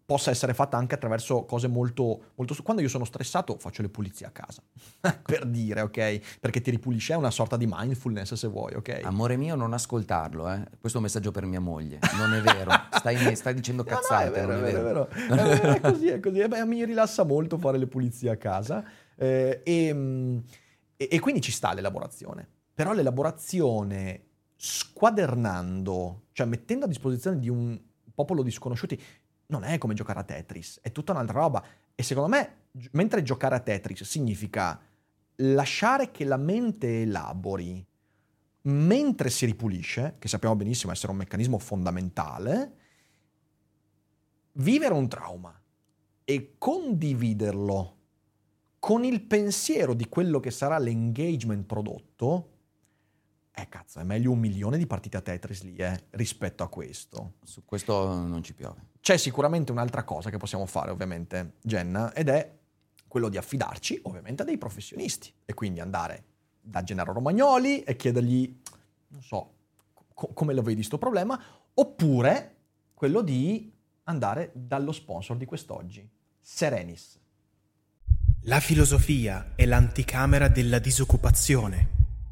possa essere fatta anche attraverso cose molto, molto... Quando io sono stressato faccio le pulizie a casa, per dire, ok? Perché ti ripulisce, è una sorta di mindfulness se vuoi, ok? Amore mio, non ascoltarlo, eh. Questo è un messaggio per mia moglie. Non è vero. Stai, stai dicendo No, no, cazzate. è vero, è vero, è vero. È vero, è così, è così. Eh beh, mi rilassa molto fare le pulizie a casa eh, e, mm, e- e quindi ci sta l'elaborazione. Però l'elaborazione squadernando, cioè mettendo a disposizione di un popolo di sconosciuti, non è come giocare a Tetris, è tutta un'altra roba. E secondo me, mentre giocare a Tetris significa lasciare che la mente elabori mentre si ripulisce, che sappiamo benissimo essere un meccanismo fondamentale, vivere un trauma e condividerlo con il pensiero di quello che sarà l'engagement prodotto, eh cazzo, è meglio un milione di partite a Tetris lì, eh, rispetto a questo. Su questo non ci piove. C'è sicuramente un'altra cosa che possiamo fare, ovviamente, Jenna, ed è quello di affidarci, ovviamente, a dei professionisti. E quindi andare da Gennaro Romagnoli e chiedergli, non so, co- come lo vedi sto problema, oppure quello di andare dallo sponsor di quest'oggi, Serenis. La filosofia è l'anticamera della disoccupazione.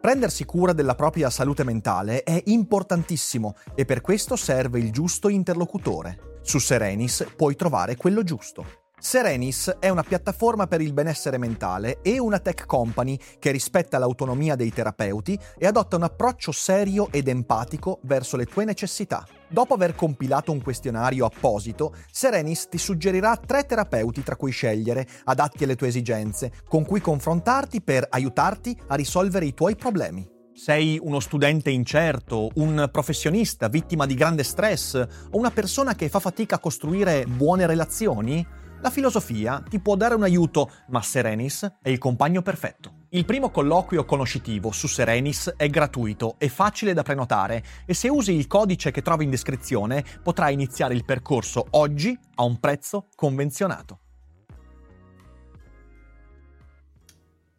Prendersi cura della propria salute mentale è importantissimo e per questo serve il giusto interlocutore. Su Serenis puoi trovare quello giusto. Serenis è una piattaforma per il benessere mentale e una tech company che rispetta l'autonomia dei terapeuti e adotta un approccio serio ed empatico verso le tue necessità. Dopo aver compilato un questionario apposito, Serenis ti suggerirà tre terapeuti tra cui scegliere, adatti alle tue esigenze, con cui confrontarti per aiutarti a risolvere i tuoi problemi. Sei uno studente incerto, un professionista vittima di grande stress o una persona che fa fatica a costruire buone relazioni? La filosofia ti può dare un aiuto, ma Serenis è il compagno perfetto. Il primo colloquio conoscitivo su Serenis è gratuito e facile da prenotare e se usi il codice che trovi in descrizione potrai iniziare il percorso oggi a un prezzo convenzionato.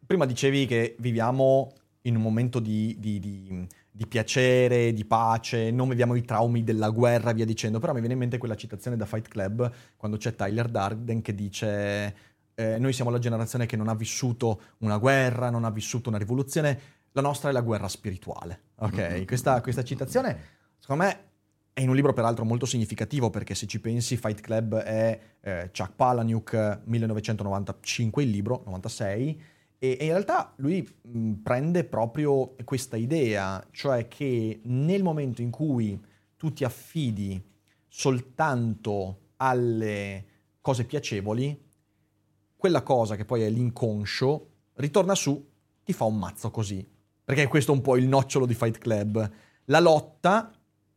Prima dicevi che viviamo in un momento di, di, di, di, piacere, di pace, non viviamo i traumi della guerra via dicendo, però mi viene in mente quella citazione da Fight Club quando c'è Tyler Darden che dice eh, noi siamo la generazione che non ha vissuto una guerra, non ha vissuto una rivoluzione, la nostra è la guerra spirituale. Ok, mm-hmm. questa, questa citazione secondo me è in un libro peraltro molto significativo perché se ci pensi Fight Club è eh, Chuck Palahniuk 1995 il libro, 96 e, in realtà lui mh, prende proprio questa idea, cioè che nel momento in cui tu ti affidi soltanto alle cose piacevoli, quella cosa che poi è l'inconscio ritorna su, ti fa un mazzo così. Perché questo è un po' il nocciolo di Fight Club. La lotta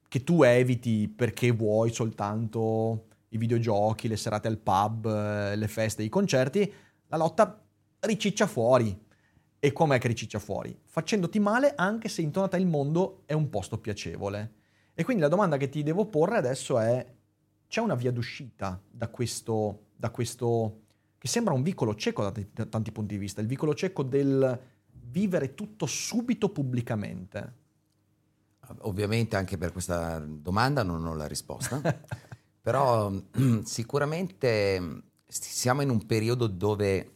che tu eviti perché vuoi soltanto i videogiochi, le serate al pub, eh, le feste, i concerti, la lotta riciccia fuori. E com'è che riciccia fuori? Facendoti male anche se intorno a te il mondo è un posto piacevole. E quindi la domanda che ti devo porre adesso è, c'è una via d'uscita da questo, da questo che sembra un vicolo cieco da, t- da tanti punti di vista, il vicolo cieco del vivere tutto subito pubblicamente? Ovviamente anche per questa domanda non ho la risposta, però sicuramente siamo in un periodo dove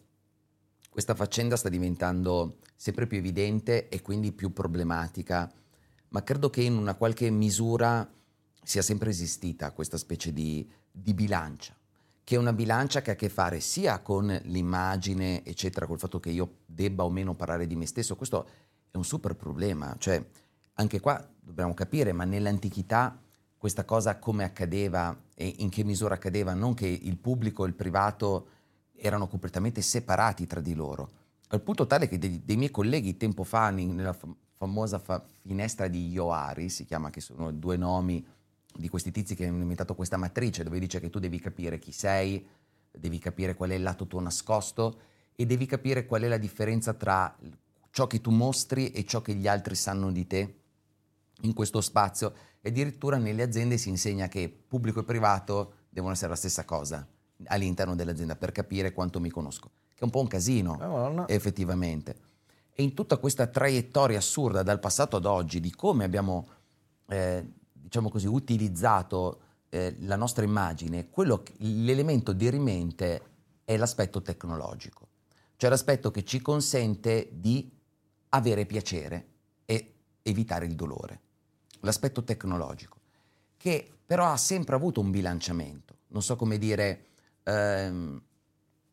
questa faccenda sta diventando sempre più evidente e quindi più problematica, ma credo che in una qualche misura sia sempre esistita questa specie di, di bilancia, che è una bilancia che ha a che fare sia con l'immagine, eccetera, col fatto che io debba o meno parlare di me stesso, questo è un super problema, cioè anche qua dobbiamo capire, ma nell'antichità questa cosa come accadeva e in che misura accadeva, non che il pubblico e il privato erano completamente separati tra di loro, al punto tale che dei, dei miei colleghi tempo fa, nella famosa fa- finestra di Ioari, si chiama, che sono due nomi di questi tizi che hanno inventato questa matrice, dove dice che tu devi capire chi sei, devi capire qual è il lato tuo nascosto e devi capire qual è la differenza tra ciò che tu mostri e ciò che gli altri sanno di te in questo spazio. E addirittura nelle aziende si insegna che pubblico e privato devono essere la stessa cosa all'interno dell'azienda per capire quanto mi conosco, che è un po' un casino eh, effettivamente. E in tutta questa traiettoria assurda dal passato ad oggi di come abbiamo, eh, diciamo così, utilizzato eh, la nostra immagine, quello, l'elemento dirimente è l'aspetto tecnologico, cioè l'aspetto che ci consente di avere piacere e evitare il dolore. L'aspetto tecnologico, che però ha sempre avuto un bilanciamento. Non so come dire, ehm,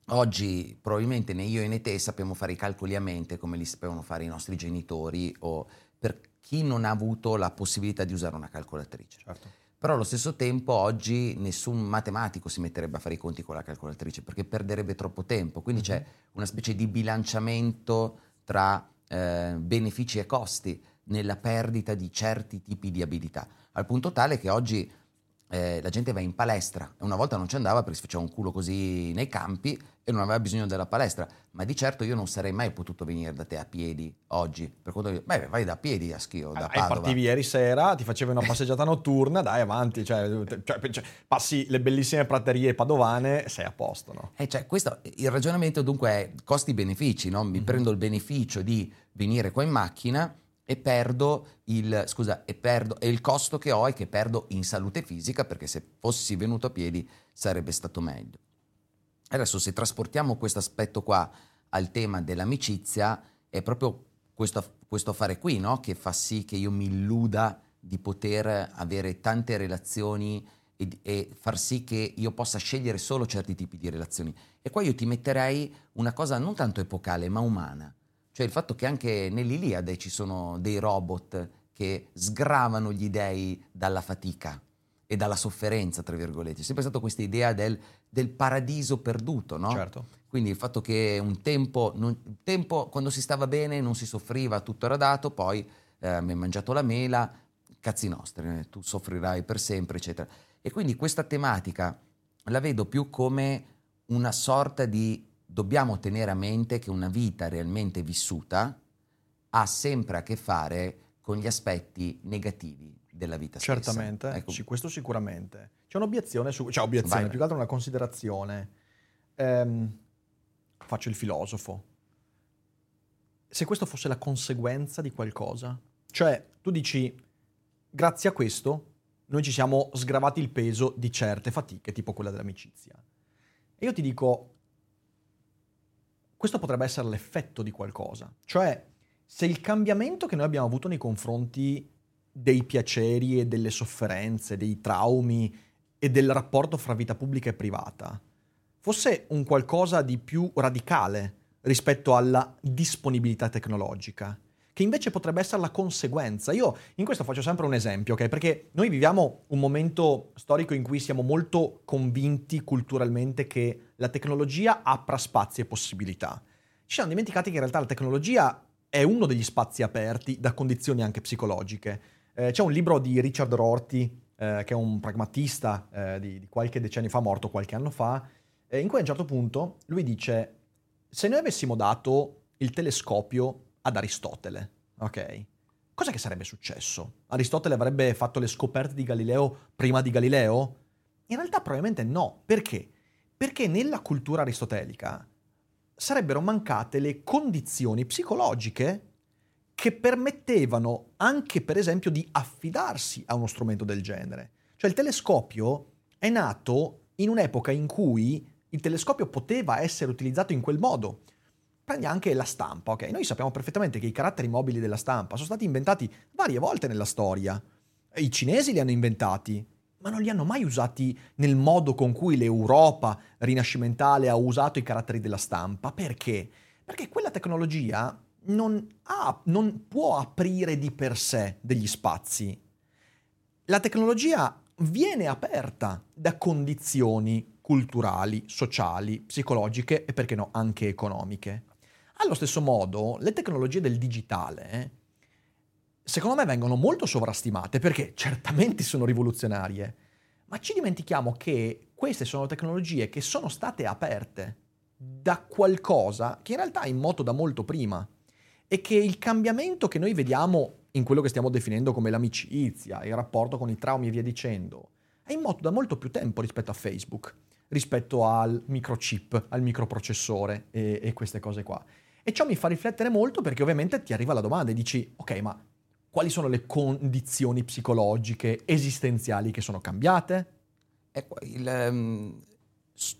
oggi probabilmente né io né te sappiamo fare i calcoli a mente come li sapevano fare i nostri genitori o per chi non ha avuto la possibilità di usare una calcolatrice. Certo. Però allo stesso tempo oggi nessun matematico si metterebbe a fare i conti con la calcolatrice perché perderebbe troppo tempo. Quindi mm-hmm. c'è una specie di bilanciamento tra eh, benefici e costi nella perdita di certi tipi di abilità, al punto tale che oggi eh, la gente va in palestra una volta non ci andava perché si faceva un culo così nei campi e non aveva bisogno della palestra, ma di certo io non sarei mai potuto venire da te a piedi oggi, per quanto io, beh vai da piedi a Schio, da allora, partivi ieri sera, ti facevi una passeggiata notturna, dai avanti, cioè, cioè, cioè, passi le bellissime praterie padovane, sei a posto, no? Eh, cioè, questo, il ragionamento dunque è costi-benefici, no? Mi mm-hmm. prendo il beneficio di venire qua in macchina, e perdo il, scusa, e perdo, e il costo che ho è che perdo in salute fisica perché se fossi venuto a piedi sarebbe stato meglio. Adesso se trasportiamo questo aspetto qua al tema dell'amicizia, è proprio questo, questo affare qui no? che fa sì che io mi illuda di poter avere tante relazioni e, e, far sì che io possa scegliere solo certi tipi di relazioni. E qua io ti metterei una cosa non tanto epocale ma umana cioè il fatto che anche nell'Iliade ci sono dei robot che sgravano gli dei dalla fatica e dalla sofferenza, tra virgolette. C'è sempre stata questa idea del, del paradiso perduto, no? Certo. Quindi il fatto che un tempo, non, tempo, quando si stava bene, non si soffriva, tutto era dato, poi eh, mi hai mangiato la mela, cazzi nostri, eh, tu soffrirai per sempre, eccetera. E quindi questa tematica la vedo più come una sorta di dobbiamo tenere a mente che una vita realmente vissuta ha sempre a che fare con gli aspetti negativi della vita stessa. Certamente, Ecco, sì, questo sicuramente. C'è un'obiezione su... Cioè, obiezione, Vai, più che altro una considerazione. Ehm, faccio il filosofo. Se questo fosse la conseguenza di qualcosa, cioè tu dici, grazie a questo noi ci siamo sgravati il peso di certe fatiche, tipo quella dell'amicizia. E io ti dico, questo potrebbe essere l'effetto di qualcosa. Cioè, se il cambiamento che noi abbiamo avuto nei confronti dei piaceri e delle sofferenze, dei traumi e del rapporto fra vita pubblica e privata fosse un qualcosa di più radicale rispetto alla disponibilità tecnologica, che invece potrebbe essere la conseguenza. Io in questo faccio sempre un esempio, ok? Perché noi viviamo un momento storico in cui siamo molto convinti culturalmente che la tecnologia apra spazi e possibilità. Ci siamo dimenticati che in realtà la tecnologia è uno degli spazi aperti da condizioni anche psicologiche. Eh, c'è un libro di Richard Rorty, eh, che è un pragmatista eh, di, di qualche decennio fa, morto qualche anno fa, eh, in cui a un certo punto lui dice, se noi avessimo dato il telescopio ad Aristotele, ok? Cosa che sarebbe successo? Aristotele avrebbe fatto le scoperte di Galileo prima di Galileo? In realtà probabilmente no. Perché? Perché nella cultura aristotelica sarebbero mancate le condizioni psicologiche che permettevano anche, per esempio, di affidarsi a uno strumento del genere. Cioè il telescopio è nato in un'epoca in cui il telescopio poteva essere utilizzato in quel modo. Prendi anche la stampa, ok? Noi sappiamo perfettamente che i caratteri mobili della stampa sono stati inventati varie volte nella storia. I cinesi li hanno inventati, ma non li hanno mai usati nel modo con cui l'Europa rinascimentale ha usato i caratteri della stampa. Perché? Perché quella tecnologia non, ha, non può aprire di per sé degli spazi. La tecnologia viene aperta da condizioni culturali, sociali, psicologiche e perché no anche economiche. Allo stesso modo, le tecnologie del digitale, secondo me, vengono molto sovrastimate perché certamente sono rivoluzionarie, ma ci dimentichiamo che queste sono tecnologie che sono state aperte da qualcosa che in realtà è in moto da molto prima e che il cambiamento che noi vediamo in quello che stiamo definendo come l'amicizia, il rapporto con i traumi e via dicendo, è in moto da molto più tempo rispetto a Facebook, rispetto al microchip, al microprocessore e, e queste cose qua. E ciò mi fa riflettere molto perché ovviamente ti arriva la domanda e dici, ok, ma quali sono le condizioni psicologiche, esistenziali che sono cambiate? Ecco, il, s-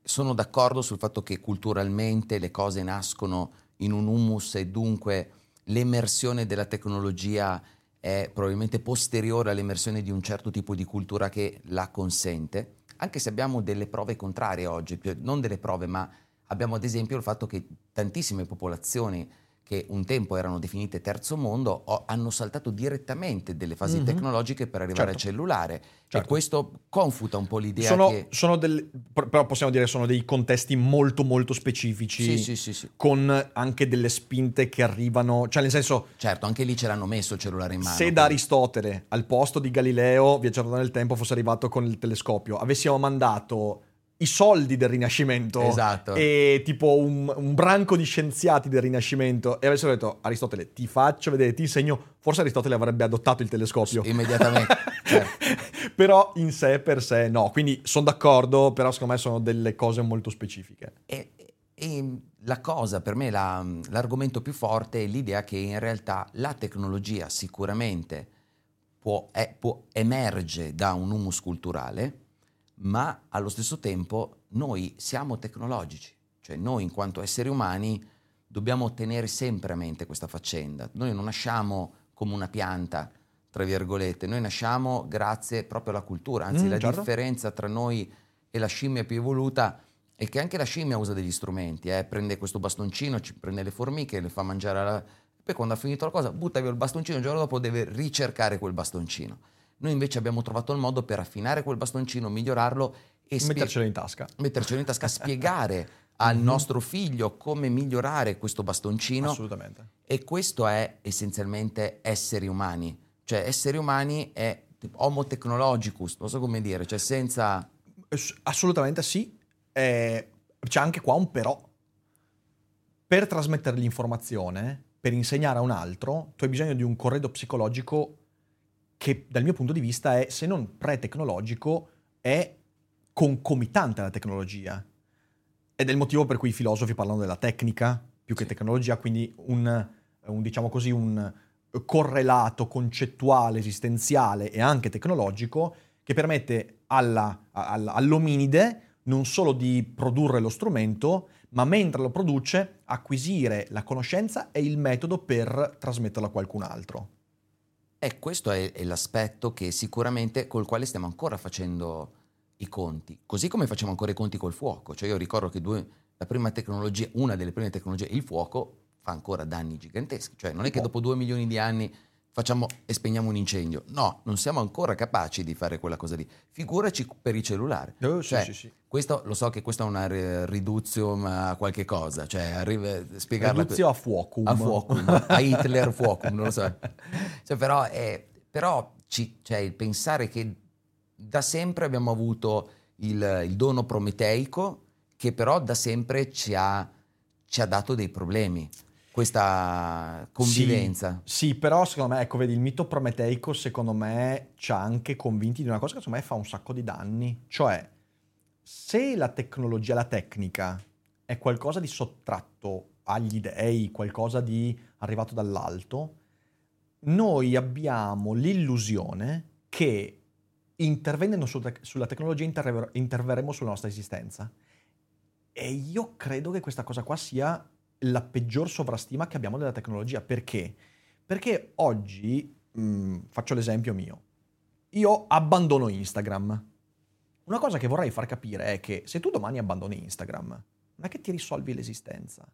sono d'accordo sul fatto che culturalmente le cose nascono in un humus e dunque l'emersione della tecnologia è probabilmente posteriore all'emersione di un certo tipo di cultura che la consente, anche se abbiamo delle prove contrarie oggi, non delle prove, ma abbiamo ad esempio il fatto che tantissime popolazioni che un tempo erano definite terzo mondo hanno saltato direttamente delle fasi Mhm. tecnologiche per arrivare Certo. al cellulare Certo. e questo confuta un po' l'idea Sono, che... sono del, però possiamo dire che sono dei contesti molto molto specifici, Sì, sì, sì, con anche delle spinte che arrivano, cioè nel senso, Certo, anche lì ce l'hanno messo il cellulare in mano. se da Aristotele al posto di Galileo, viaggiato nel tempo, fosse arrivato con il telescopio, avessimo mandato i soldi del Rinascimento Esatto. e tipo un, un branco di scienziati del Rinascimento e avessero detto Aristotele ti faccio vedere, ti insegno, forse Aristotele avrebbe adottato il telescopio. Immediatamente, certo. però in sé per sé no, quindi sono d'accordo, però secondo me sono delle cose molto specifiche. E, e la cosa, per me, la- l'argomento più forte è l'idea che in realtà la tecnologia sicuramente può, è- può- emerge da un humus culturale, ma allo stesso tempo noi siamo tecnologici, cioè noi in quanto esseri umani dobbiamo tenere sempre a mente questa faccenda. Noi non nasciamo come una pianta, tra virgolette, noi nasciamo grazie proprio alla cultura, anzi Mm, la certo. differenza tra noi e la scimmia più evoluta è che anche la scimmia usa degli strumenti, eh? prende questo bastoncino, ci prende le formiche, le fa mangiare alla... poi quando ha finito la cosa butta via il bastoncino, il giorno dopo deve ricercare quel bastoncino. Noi invece abbiamo trovato il modo per affinare quel bastoncino, migliorarlo e spie- Mettercelo in tasca. mettercelo in tasca, spiegare al Mhm. nostro figlio come migliorare questo bastoncino Assolutamente. e questo è essenzialmente esseri umani. Cioè esseri umani è homo technologicus, non so come dire, cioè senza... Ass- Assolutamente sì. Eh, c'è anche qua un però. Per trasmettere l'informazione, per insegnare a un altro, tu hai bisogno di un corredo psicologico che dal mio punto di vista è, se non pre-tecnologico, è concomitante alla tecnologia. Ed è il motivo per cui i filosofi parlano della tecnica più che Sì. tecnologia, quindi un, un, diciamo così, un correlato concettuale, esistenziale e anche tecnologico che permette alla- alla- all'ominide non solo di produrre lo strumento, ma mentre lo produce acquisire la conoscenza e il metodo per trasmetterlo a qualcun altro. E questo è, è l'aspetto che sicuramente col quale stiamo ancora facendo i conti, così come facciamo ancora i conti col fuoco. Cioè io ricordo che due- la prima tecnologia, una delle prime tecnologie, il fuoco, fa ancora danni giganteschi. Cioè non è che dopo due milioni di anni facciamo e spegniamo un incendio. No, non siamo ancora capaci di fare quella cosa lì. Figuraci per i cellulari. Oh, sì, Cioè, sì, sì. Questo, lo so che questa è una ri- riduzium a qualche cosa, cioè arriva, spiegarla... Reduzio a fuocum. A fuocum, a Hitler fuocum, non lo so. Cioè, però è, però ci- cioè, il pensare che da sempre abbiamo avuto il, il dono prometeico che però da sempre ci ha, ci ha dato dei problemi, questa convivenza. Sì, sì, però secondo me, ecco, vedi, il mito prometeico secondo me ci ha anche convinti di una cosa che secondo me fa un sacco di danni. Cioè, se la tecnologia, la tecnica è qualcosa di sottratto agli dei, qualcosa di arrivato dall'alto, noi abbiamo l'illusione che intervenendo su tec- sulla tecnologia interver- interverremo sulla nostra esistenza. E io credo che questa cosa qua sia la peggior sovrastima che abbiamo della tecnologia. Perché? Perché oggi, mh, faccio l'esempio mio, io abbandono Instagram. Una cosa che vorrei far capire è che se tu domani abbandoni Instagram, non è che ti risolvi l'esistenza.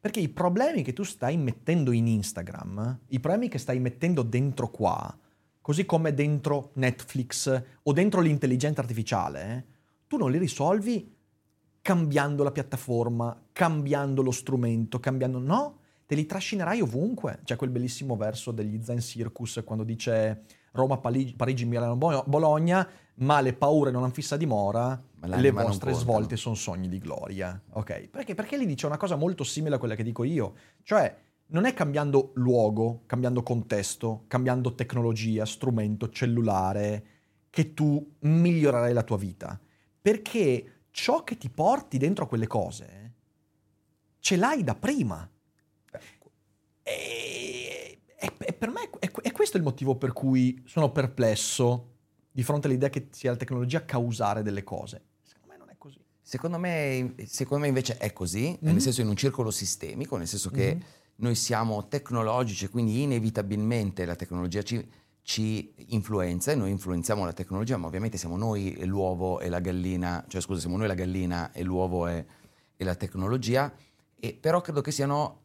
Perché i problemi che tu stai mettendo in Instagram, i problemi che stai mettendo dentro qua, così come dentro Netflix o dentro l'intelligenza artificiale, tu non li risolvi cambiando la piattaforma, cambiando lo strumento, cambiando... No, te li trascinerai ovunque. C'è quel bellissimo verso degli Zen Circus quando dice Roma, Pali- Parigi, Milano, Bo- Bologna, ma le paure non hanno fissa dimora, le vostre svolte sono sogni di gloria. Ok? Perché? Perché lì dice una cosa molto simile a quella che dico io. Cioè, non è cambiando luogo, cambiando contesto, cambiando tecnologia, strumento, cellulare, che tu migliorerai la tua vita. Perché ciò che ti porti dentro a quelle cose ce l'hai da prima. E, e- e per me è, è questo il motivo per cui sono perplesso di fronte all'idea che sia la tecnologia a causare delle cose. Secondo me non è così. Secondo me, secondo me invece è così, Mhm. nel senso in un circolo sistemico, nel senso che Mhm. noi siamo tecnologici quindi inevitabilmente la tecnologia ci, ci influenza e noi influenziamo la tecnologia, ma ovviamente siamo noi l'uovo e la gallina, cioè scusa, siamo noi la gallina e l'uovo e, e la tecnologia, e, però credo che siano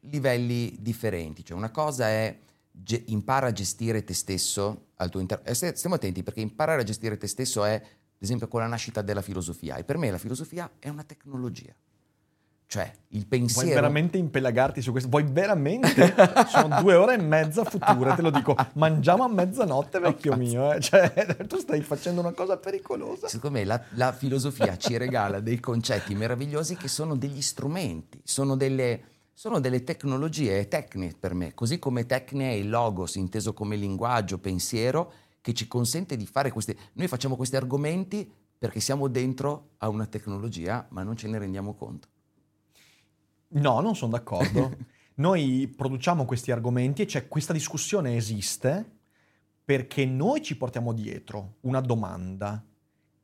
livelli differenti, cioè una cosa è ge- impara a gestire te stesso al tuo interno, stiamo attenti perché imparare a gestire te stesso è, ad esempio, con la nascita della filosofia, e per me la filosofia è una tecnologia. Cioè, il Vuoi pensiero... veramente impelagarti su questo? Vuoi veramente? Sono due ore e mezza future, te lo dico. Mangiamo a mezzanotte, vecchio mio. eh. Cioè, tu stai facendo una cosa pericolosa. Secondo me la, la filosofia ci regala dei concetti meravigliosi che sono degli strumenti, sono delle, sono delle tecnologie e tecniche per me, così come tecne è il logos, inteso come linguaggio, pensiero, che ci consente di fare questi... Noi facciamo questi argomenti perché siamo dentro a una tecnologia, ma non ce ne rendiamo conto. No, non sono d'accordo. noi produciamo questi argomenti e c'è questa discussione esiste perché noi ci portiamo dietro una domanda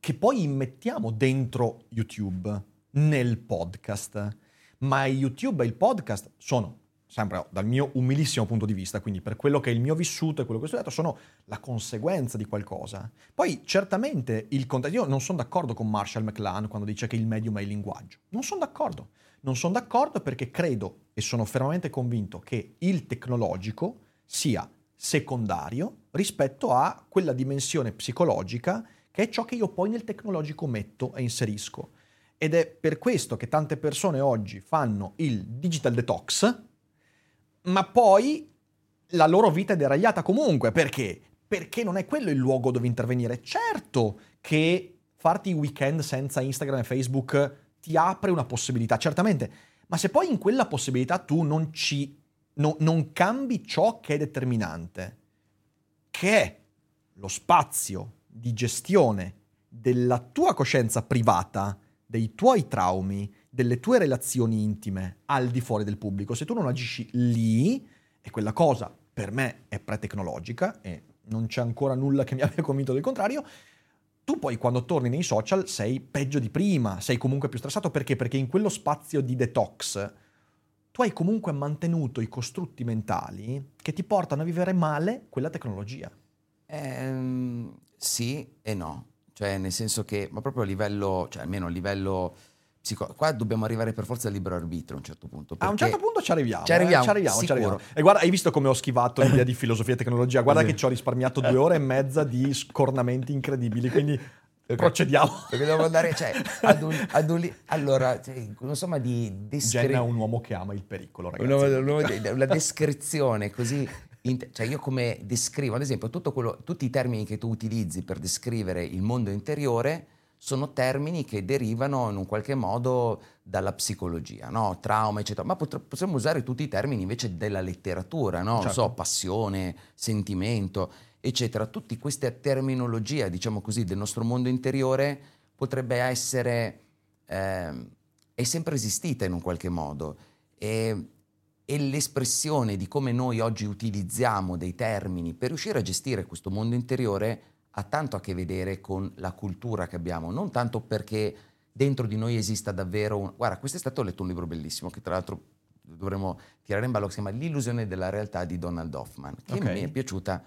che poi immettiamo dentro YouTube, nel podcast. Ma YouTube e il podcast sono, sempre dal mio umilissimo punto di vista, quindi per quello che è il mio vissuto e quello che ho studiato, sono la conseguenza di qualcosa. Poi certamente il contesto, io non sono d'accordo con Marshall McLuhan quando dice che il medium è il linguaggio. Non sono d'accordo. Non sono d'accordo perché credo e sono fermamente convinto che il tecnologico sia secondario rispetto a quella dimensione psicologica che è ciò che io poi nel tecnologico metto e inserisco. Ed è per questo che tante persone oggi fanno il digital detox, ma poi la loro vita è deragliata comunque. Perché? Perché non è quello il luogo dove intervenire. Certo che farti i weekend senza Instagram e Facebook ti apre una possibilità, certamente, ma se poi in quella possibilità tu non ci no- non cambi ciò che è determinante, che è lo spazio di gestione della tua coscienza privata, dei tuoi traumi, delle tue relazioni intime al di fuori del pubblico. Se tu non agisci lì, e quella cosa per me è pre-tecnologica e non c'è ancora nulla che mi abbia convinto del contrario, tu poi quando torni nei social sei peggio di prima, sei comunque più stressato perché? Perché in quello spazio di detox tu hai comunque mantenuto i costrutti mentali che ti portano a vivere male quella tecnologia. Ehm, sì e no, cioè nel senso che, ma proprio a livello, cioè almeno a livello psicologico, qua dobbiamo arrivare per forza al libero arbitrio a un certo punto. A un certo punto ci arriviamo. Ci arriviamo, eh, ci arriviamo, ci arriviamo. E guarda, hai visto come ho schivato l'idea di filosofia e tecnologia? Guarda che ci ho risparmiato due ore e mezza di scornamenti incredibili, quindi procediamo. Perché devo andare, cioè, ad un, ad un li- allora, cioè, insomma, di Jenna è descrivere... un uomo che ama il pericolo, ragazzi. Una, una- una descrizione così, int- cioè io come descrivo, ad esempio, tutto quello- tutti i termini che tu utilizzi per descrivere il mondo interiore sono termini che derivano in un qualche modo dalla psicologia, no? trauma, eccetera. Ma potre- possiamo usare tutti i termini invece della letteratura, no? Non Certo. so, passione, sentimento, eccetera. Tutte queste terminologie, diciamo così, del nostro mondo interiore potrebbe essere ehm, è sempre esistita in un qualche modo e, e l'espressione di come noi oggi utilizziamo dei termini per riuscire a gestire questo mondo interiore ha tanto a che vedere con la cultura che abbiamo, non tanto perché dentro di noi esista davvero un... Guarda, quest'estate ho letto un libro bellissimo che tra l'altro dovremmo tirare in ballo, che si chiama L'illusione della realtà di Donald Hoffman, che Ok. mi è piaciuta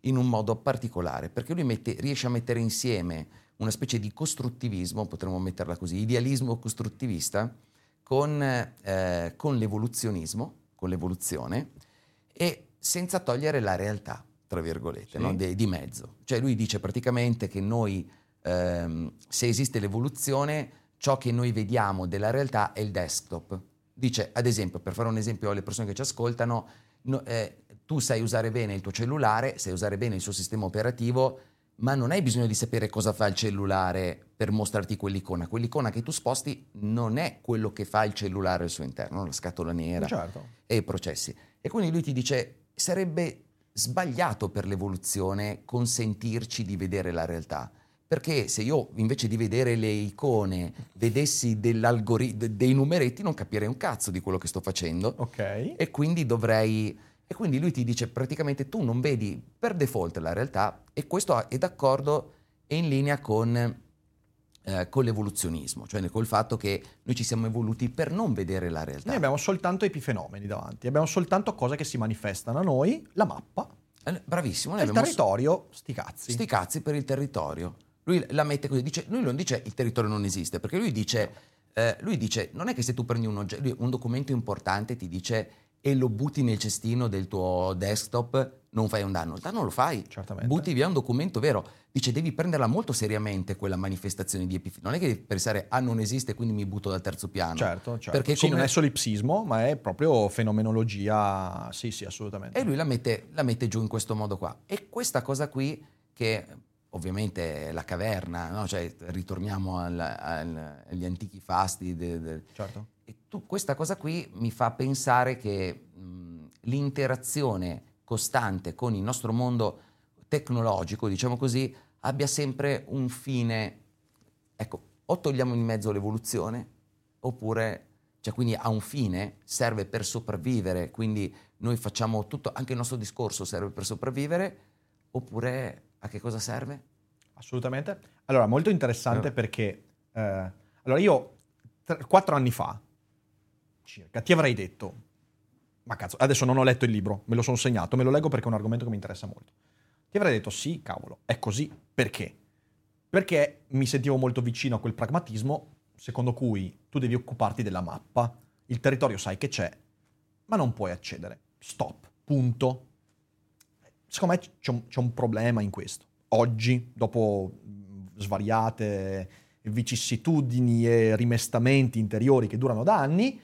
in un modo particolare, perché lui mette- riesce a mettere insieme una specie di costruttivismo, potremmo metterla così, idealismo costruttivista, con, eh, con l'evoluzionismo, con l'evoluzione, e senza togliere la realtà, tra virgolette, Sì. no? De- di mezzo. Cioè lui dice praticamente che noi, ehm, se esiste l'evoluzione, ciò che noi vediamo della realtà è il desktop. Dice, ad esempio, per fare un esempio alle persone che ci ascoltano, no- eh, tu sai usare bene il tuo cellulare, sai usare bene il suo sistema operativo, ma non hai bisogno di sapere cosa fa il cellulare per mostrarti quell'icona. Quell'icona che tu sposti non è quello che fa il cellulare al suo interno, la scatola nera Certo. e i processi. E quindi lui ti dice, sarebbe sbagliato per l'evoluzione consentirci di vedere la realtà. Perché se io invece di vedere le icone vedessi dei numeretti non capirei un cazzo di quello che sto facendo Ok. e quindi dovrei... E quindi lui ti dice praticamente tu non vedi per default la realtà e questo è d'accordo e in linea con, eh, con l'evoluzionismo, cioè col fatto che noi ci siamo evoluti per non vedere la realtà. Noi abbiamo soltanto epifenomeni davanti, abbiamo soltanto cose che si manifestano a noi, la mappa, Eh, Bravissimo, il territorio, sti cazzi. sti cazzi per il territorio. Lui la mette così, dice, lui non dice il territorio non esiste, perché lui dice, eh, lui dice non è che se tu prendi un, ogge- lui- un documento importante ti dice e lo butti nel cestino del tuo desktop, non fai un danno. Il danno lo fai. Certamente. Butti via un documento vero. Dice devi prenderla molto seriamente quella manifestazione di epifenomeno. Non è che devi pensare ah non esiste quindi mi butto dal terzo piano. Certo, certo. Perché sì, come- non è solipsismo, ma è proprio fenomenologia. Sì, sì, assolutamente. E lui la mette, la mette giù in questo modo qua. E questa cosa qui, che ovviamente è la caverna, no? cioè ritorniamo al- al- agli antichi fasti. de- de- Certo. e tu- questa cosa qui mi fa pensare che mh, l'interazione costante con il nostro mondo tecnologico, diciamo così, abbia sempre un fine. Ecco, o togliamo in mezzo l'evoluzione, oppure, cioè quindi ha un fine, serve per sopravvivere, quindi noi facciamo tutto, anche il nostro discorso serve per sopravvivere, oppure a che cosa serve? Assolutamente. Allora, molto interessante Eh. perché... eh, allora, io tre- quattro anni fa, circa, ti avrei detto... Ma cazzo, adesso non ho letto il libro, me lo sono segnato, me lo leggo perché è un argomento che mi interessa molto. Ti avrei detto sì, cavolo, è così. Perché? Perché mi sentivo molto vicino a quel pragmatismo secondo cui tu devi occuparti della mappa, il territorio sai che c'è, ma non puoi accedere. Stop, punto. Secondo me c'è un, c'è un problema in questo. Oggi, dopo mh, svariate vicissitudini e rimestamenti interiori che durano da anni,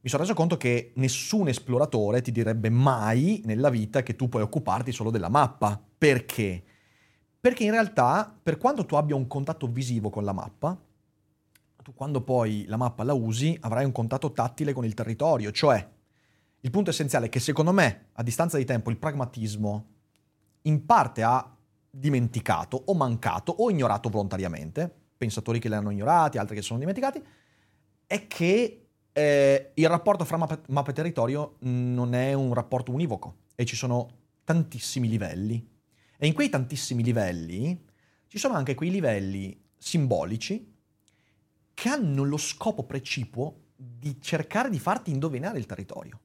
mi sono reso conto che nessun esploratore ti direbbe mai nella vita che tu puoi occuparti solo della mappa. Perché? Perché in realtà, per quanto tu abbia un contatto visivo con la mappa, tu quando poi la mappa la usi avrai un contatto tattile con il territorio, cioè il punto essenziale è che secondo me, a distanza di tempo, il pragmatismo in parte ha dimenticato o mancato o ignorato volontariamente, pensatori che le hanno ignorati, altri che sono dimenticati, è che eh, il rapporto fra mappa, mappa e territorio non è un rapporto univoco e ci sono tantissimi livelli. E in quei tantissimi livelli ci sono anche quei livelli simbolici che hanno lo scopo precipuo di cercare di farti indovinare il territorio.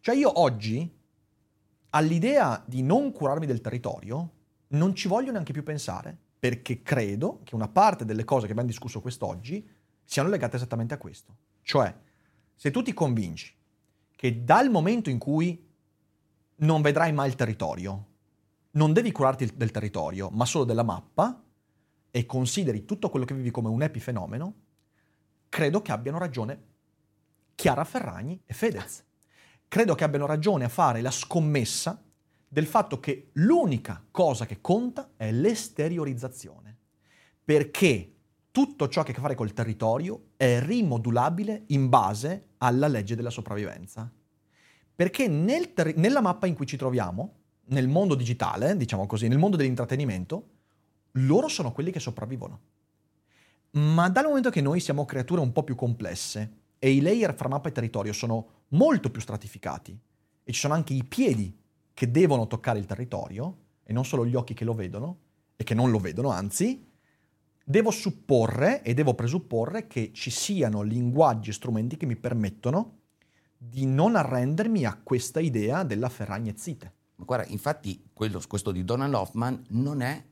Cioè io oggi, all'idea di non curarmi del territorio, non ci voglio neanche più pensare, perché credo che una parte delle cose che abbiamo discusso quest'oggi siano legate esattamente a questo. Cioè, se tu ti convinci che dal momento in cui non vedrai mai il territorio, non devi curarti del territorio, ma solo della mappa, e consideri tutto quello che vivi come un epifenomeno, credo che abbiano ragione Chiara Ferragni e Fedez. Credo che abbiano ragione a fare la scommessa del fatto che l'unica cosa che conta è l'esteriorizzazione. Perché tutto ciò che ha a che fare col territorio è rimodulabile in base alla legge della sopravvivenza. Perché nel ter- nella mappa in cui ci troviamo, nel mondo digitale, diciamo così, nel mondo dell'intrattenimento, loro sono quelli che sopravvivono. Ma dal momento che noi siamo creature un po' più complesse e i layer fra mappa e territorio sono molto più stratificati e ci sono anche i piedi che devono toccare il territorio e non solo gli occhi che lo vedono e che non lo vedono, anzi, devo supporre e devo presupporre che ci siano linguaggi e strumenti che mi permettono di non arrendermi a questa idea della ferragnezite. Guarda, infatti quello, questo di Donald Hoffman non è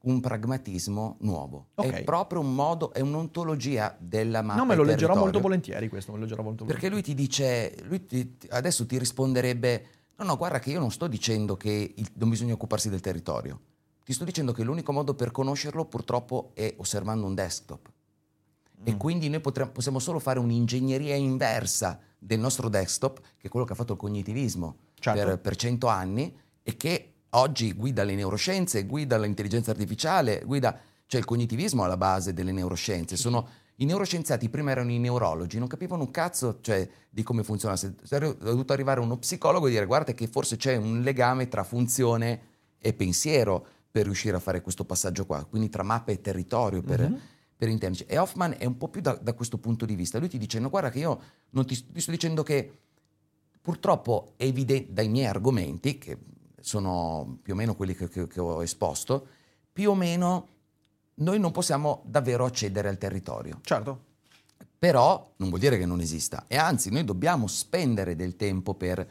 un pragmatismo nuovo, Ok. è proprio un modo, è un'ontologia della mappa. no, me lo leggerò molto volentieri questo, me lo leggerò molto Perché lui ti dice, lui ti- adesso ti risponderebbe, no, no, guarda che io non sto dicendo che il- non bisogna occuparsi del territorio, ti sto dicendo che l'unico modo per conoscerlo purtroppo è osservando un desktop. Mm. E quindi noi potremmo- possiamo solo fare un'ingegneria inversa del nostro desktop, che è quello che ha fatto il cognitivismo Certo. per, per 100 anni e che oggi guida le neuroscienze, guida l'intelligenza artificiale, guida, cioè il cognitivismo alla base delle neuroscienze. Sono, I neuroscienziati prima erano i neurologi, non capivano un cazzo cioè, di come funziona. Se- È dovuto arrivare uno psicologo e dire guarda che forse c'è un legame tra funzione e pensiero per riuscire a fare questo passaggio qua, quindi tra mappa e territorio per, Mhm. per intenderci. E Hoffman è un po' più da, da questo punto di vista. Lui ti dice, no guarda che io non ti, ti sto dicendo che purtroppo è evidente dai miei argomenti, che sono più o meno quelli che, che- che ho esposto, più o meno noi non possiamo davvero accedere al territorio. Certo. Però non vuol dire che non esista, e anzi noi dobbiamo spendere del tempo per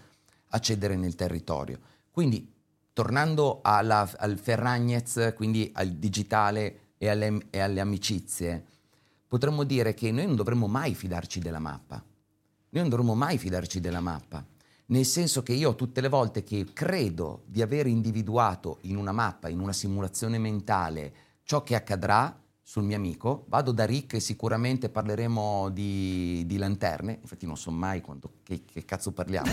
accedere nel territorio. Quindi, tornando alla- al Ferragnez, quindi al digitale e alle, e alle amicizie, potremmo dire che noi non dovremmo mai fidarci della mappa. Noi non dovremmo mai fidarci della mappa. Nel senso che io tutte le volte che credo di aver individuato in una mappa, in una simulazione mentale, ciò che accadrà sul mio amico, vado da Rick e sicuramente parleremo di, di lanterne, infatti non so mai quando, che, che cazzo parliamo,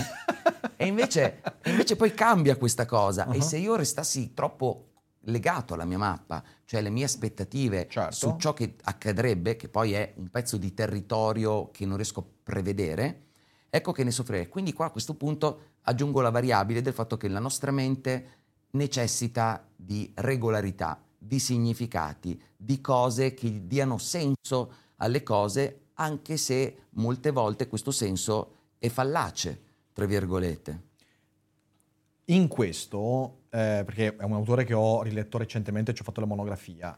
e invece, e invece poi cambia questa cosa e Uh-huh. se io restassi troppo legato alla mia mappa, cioè alle mie aspettative Certo. su ciò che accadrebbe, che poi è un pezzo di territorio che non riesco a prevedere, ecco che ne soffrirei. Quindi qua a questo punto aggiungo la variabile del fatto che la nostra mente necessita di regolarità, di significati, di cose che diano senso alle cose, anche se molte volte questo senso è fallace, tra virgolette. In questo, eh, perché è un autore che ho riletto recentemente, ci ho fatto la monografia,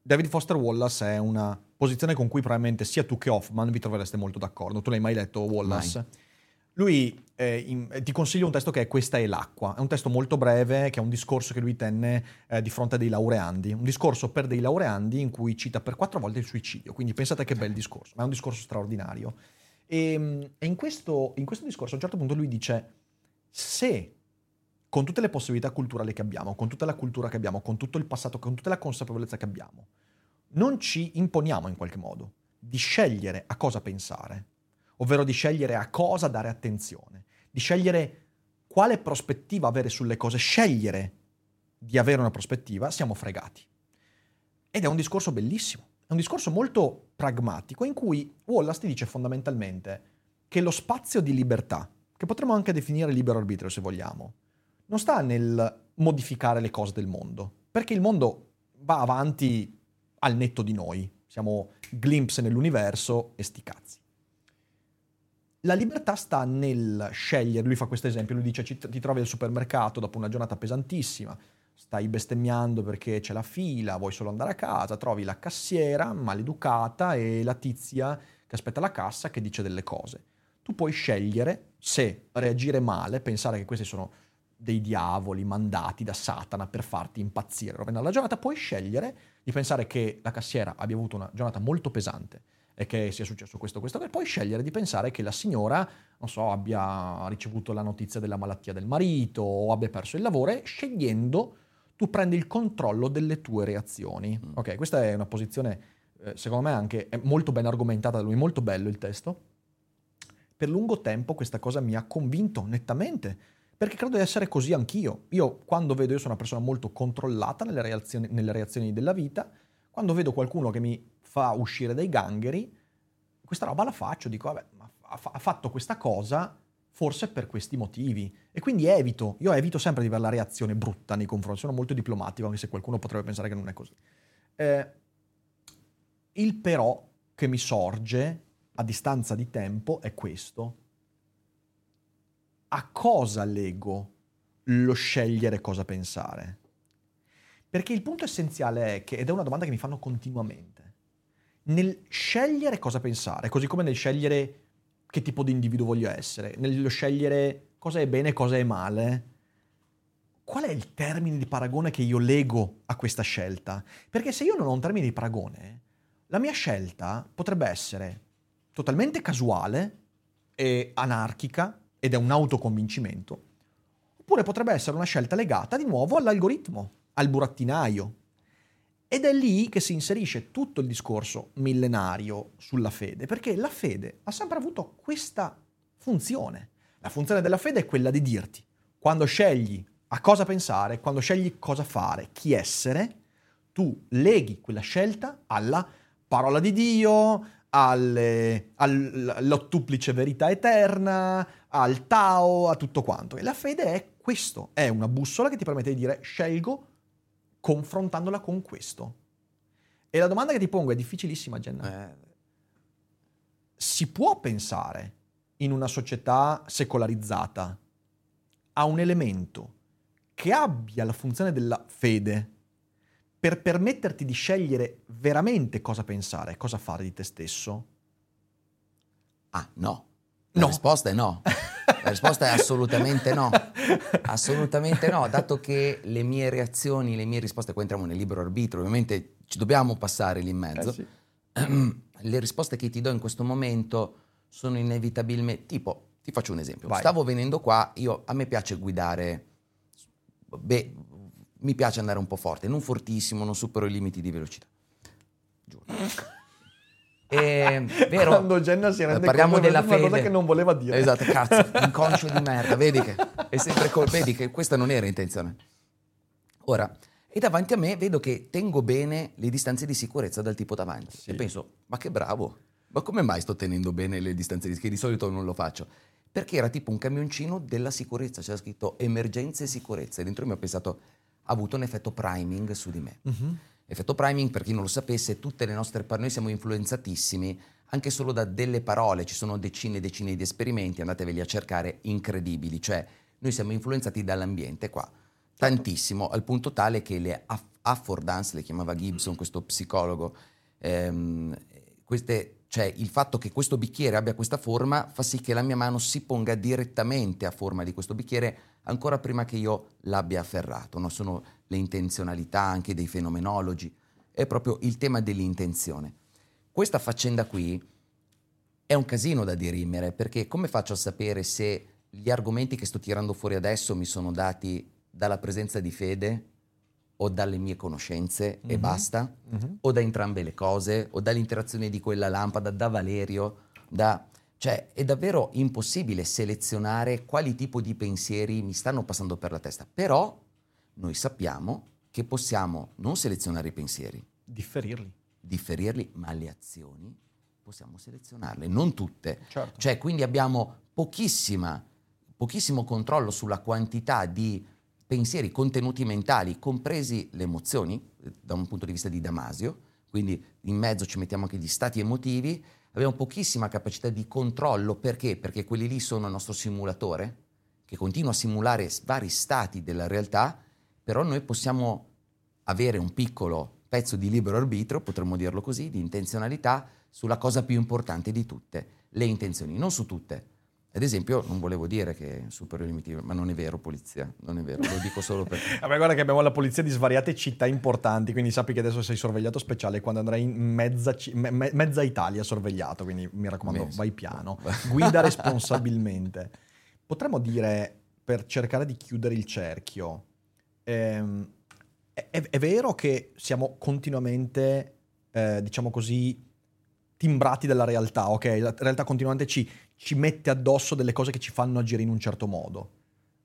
David Foster Wallace è una posizione con cui probabilmente sia tu che Hoffman vi trovereste molto d'accordo. Tu l'hai mai letto, Wallace? Lui eh, in- ti consiglio un testo che è Questa è l'acqua. È un testo molto breve, che è un discorso che lui tenne eh, di fronte a dei laureandi. Un discorso per dei laureandi in cui cita per quattro volte il suicidio. Quindi pensate che bel discorso, ma è un discorso straordinario. E, e in, questo, in questo discorso a un certo punto lui dice, se con tutte le possibilità culturali che abbiamo, con tutta la cultura che abbiamo, con tutto il passato, con tutta la consapevolezza che abbiamo, non ci imponiamo in qualche modo di scegliere a cosa pensare, ovvero di scegliere a cosa dare attenzione, di scegliere quale prospettiva avere sulle cose, scegliere di avere una prospettiva, siamo fregati. Ed è un discorso bellissimo, è un discorso molto pragmatico in cui Wallace ti dice fondamentalmente che lo spazio di libertà, che potremmo anche definire libero arbitrio se vogliamo, non sta nel modificare le cose del mondo, perché il mondo va avanti al netto di noi, siamo glimpse nell'universo e sti cazzi. La libertà sta nel scegliere, lui fa questo esempio, lui dice ti trovi al supermercato dopo una giornata pesantissima, stai bestemmiando perché c'è la fila, vuoi solo andare a casa, trovi la cassiera maleducata e la tizia che aspetta la cassa che dice delle cose. Tu puoi scegliere se reagire male, pensare che questi sono dei diavoli mandati da Satana per farti impazzire, rovinare la giornata, puoi scegliere di pensare che la cassiera abbia avuto una giornata molto pesante e che sia successo questo, questo, e puoi scegliere di pensare che la signora, non so, abbia ricevuto la notizia della malattia del marito o abbia perso il lavoro e scegliendo tu prendi il controllo delle tue reazioni. Mm. Ok, questa è una posizione, eh, secondo me anche molto ben argomentata da lui, molto bello il testo. Per lungo tempo questa cosa mi ha convinto nettamente perché credo di essere così anch'io. Io quando vedo, io sono una persona molto controllata nelle reazioni, nelle reazioni della vita, quando vedo qualcuno che mi fa uscire dai gangheri, questa roba la faccio, dico, vabbè, ha fatto questa cosa forse per questi motivi. E quindi evito, io evito sempre di avere la reazione brutta nei confronti, sono molto diplomatico, anche se qualcuno potrebbe pensare che non è così. Eh, il però che mi sorge a distanza di tempo è questo a cosa leggo lo scegliere cosa pensare? Perché il punto essenziale è che, ed è una domanda che mi fanno continuamente, nel scegliere cosa pensare, così come nel scegliere che tipo di individuo voglio essere, nello scegliere cosa è bene e cosa è male, qual è il termine di paragone che io lego a questa scelta? Perché se io non ho un termine di paragone, la mia scelta potrebbe essere totalmente casuale e anarchica ed è un autoconvincimento, oppure potrebbe essere una scelta legata di nuovo all'algoritmo, al burattinaio. Ed è lì che si inserisce tutto il discorso millenario sulla fede, perché la fede ha sempre avuto questa funzione. La funzione della fede è quella di dirti, quando scegli a cosa pensare, quando scegli cosa fare, chi essere, tu leghi quella scelta alla parola di Dio, alle, all'ottuplice verità eterna, al Tao, a tutto quanto. E la fede è questo, è una bussola che ti permette di dire scelgo confrontandola con questo. E la domanda che ti pongo è difficilissima, Jenna. Eh. Si può pensare in una società secolarizzata a un elemento che abbia la funzione della fede per permetterti di scegliere veramente cosa pensare, cosa fare di te stesso? Ah, no. La no. risposta è no. La risposta è assolutamente no. Assolutamente no, dato che le mie reazioni, le mie risposte, qua entriamo nel libero arbitro, ovviamente ci dobbiamo passare lì in mezzo. Eh sì. Le risposte che ti do in questo momento sono inevitabilmente, tipo, ti faccio un esempio. Vai. Stavo venendo qua, io, a me piace guidare, beh, mi piace andare un po' forte, non fortissimo, non supero i limiti di velocità. Giuro. E, vero, Quando Jenna si rende parliamo conto della fede. cosa che non voleva dire. Esatto, cazzo, inconscio di merda, vedi che è sempre col, vedi che questa non era intenzione. Ora, e davanti a me vedo che tengo bene le distanze di sicurezza dal tipo davanti. Sì. E penso, ma che bravo, ma come mai sto tenendo bene le distanze di sicurezza? Che di solito non lo faccio. Perché era tipo un camioncino della sicurezza, c'era scritto emergenze e sicurezza. E dentro mi ho pensato, ha avuto un effetto priming su di me. Uh-huh. Effetto priming, per chi non lo sapesse, tutte le nostre parole, noi siamo influenzatissimi anche solo da delle parole, ci sono decine e decine di esperimenti, andateveli a cercare, incredibili, cioè noi siamo influenzati dall'ambiente qua, tantissimo, al punto tale che le aff- affordance, le chiamava Gibson, questo psicologo, ehm, queste, cioè il fatto che questo bicchiere abbia questa forma fa sì che la mia mano si ponga direttamente a forma di questo bicchiere ancora prima che io l'abbia afferrato, no? sono le intenzionalità anche dei fenomenologi, è proprio il tema dell'intenzione. Questa faccenda qui è un casino da dirimere, perché come faccio a sapere se gli argomenti che sto tirando fuori adesso mi sono dati dalla presenza di fede o dalle mie conoscenze e Mhm. basta, Mhm. o da entrambe le cose, o dall'interazione di quella lampada, da Valerio, da... Cioè, è davvero impossibile selezionare quali tipo di pensieri mi stanno passando per la testa. Però noi sappiamo che possiamo non selezionare i pensieri, Differirli. differirli, ma le azioni possiamo selezionarle, non tutte. Certo. Cioè, quindi abbiamo pochissima, pochissimo controllo sulla quantità di pensieri, contenuti mentali, compresi le emozioni, eh, da un punto di vista di Damasio, quindi in mezzo ci mettiamo anche gli stati emotivi, abbiamo pochissima capacità di controllo, perché? Perché quelli lì sono il nostro simulatore, che continua a simulare vari stati della realtà, però noi possiamo avere un piccolo pezzo di libero arbitrio, potremmo dirlo così, di intenzionalità sulla cosa più importante di tutte, le intenzioni, non su tutte. Ad esempio, non volevo dire che superiore limitivo, ma non è vero, polizia, non è vero, lo dico solo per... Vabbè, guarda che abbiamo la polizia di svariate città importanti, quindi sappi che adesso sei sorvegliato speciale quando andrai in mezza, me- me- mezza Italia sorvegliato, quindi mi raccomando, Beh, vai piano, guida responsabilmente. Potremmo dire, per cercare di chiudere il cerchio, ehm, è, è- è vero che siamo continuamente, eh, diciamo così, timbrati dalla realtà, ok? La realtà continuamente ci, ci mette addosso delle cose che ci fanno agire in un certo modo.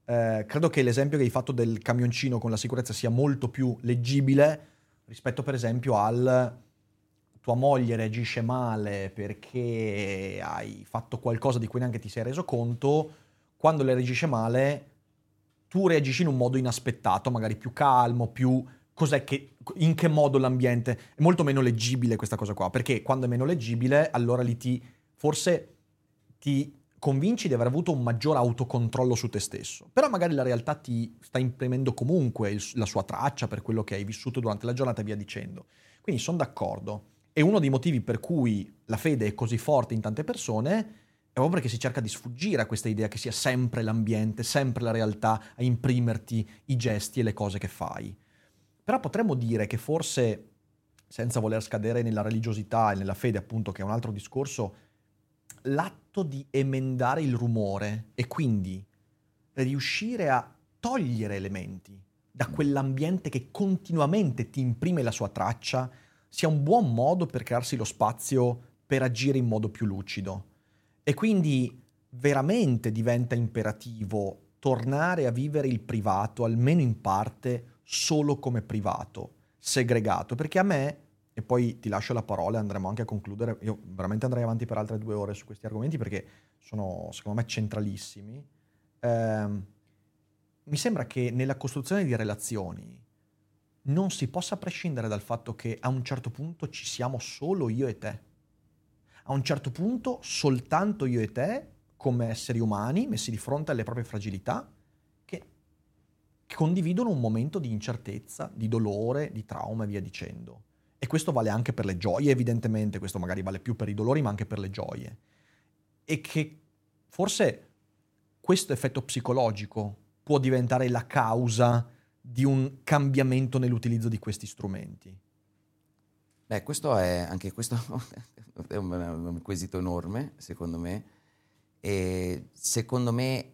Eh, credo che l'esempio che hai fatto del camioncino con la sicurezza sia molto più leggibile rispetto per esempio al tua moglie reagisce male perché hai fatto qualcosa di cui neanche ti sei reso conto, quando le reagisce male tu reagisci in un modo inaspettato, magari più calmo, più cos'è che in che modo l'ambiente è molto meno leggibile questa cosa qua, perché quando è meno leggibile allora lì ti forse ti convinci di aver avuto un maggior autocontrollo su te stesso, però magari la realtà ti sta imprimendo comunque il- la sua traccia per quello che hai vissuto durante la giornata e via dicendo. Quindi sono d'accordo. E uno dei motivi per cui la fede è così forte in tante persone è proprio perché si cerca di sfuggire a questa idea che sia sempre l'ambiente, sempre la realtà a imprimerti i gesti e le cose che fai. Però potremmo dire che forse, senza voler scadere nella religiosità e nella fede, appunto, che è un altro discorso, l'atto di emendare il rumore e quindi riuscire a togliere elementi da quell'ambiente che continuamente ti imprime la sua traccia sia un buon modo per crearsi lo spazio per agire in modo più lucido. E quindi veramente diventa imperativo tornare a vivere il privato, almeno in parte, solo come privato, segregato, perché a me, e poi ti lascio la parola e andremo anche a concludere, io veramente andrei avanti per altre due ore su questi argomenti perché sono secondo me centralissimi, Ehm, mi sembra che nella costruzione di relazioni non si possa prescindere dal fatto che a un certo punto ci siamo solo io e te. A un certo punto soltanto io e te, come esseri umani, messi di fronte alle proprie fragilità, che, che condividono un momento di incertezza, di dolore, di trauma e via dicendo. E questo vale anche per le gioie, evidentemente, questo magari vale più per i dolori, ma anche per le gioie. E che forse questo effetto psicologico può diventare la causa di un cambiamento nell'utilizzo di questi strumenti. Beh, questo è anche questo è un, quesito enorme, secondo me. E secondo me,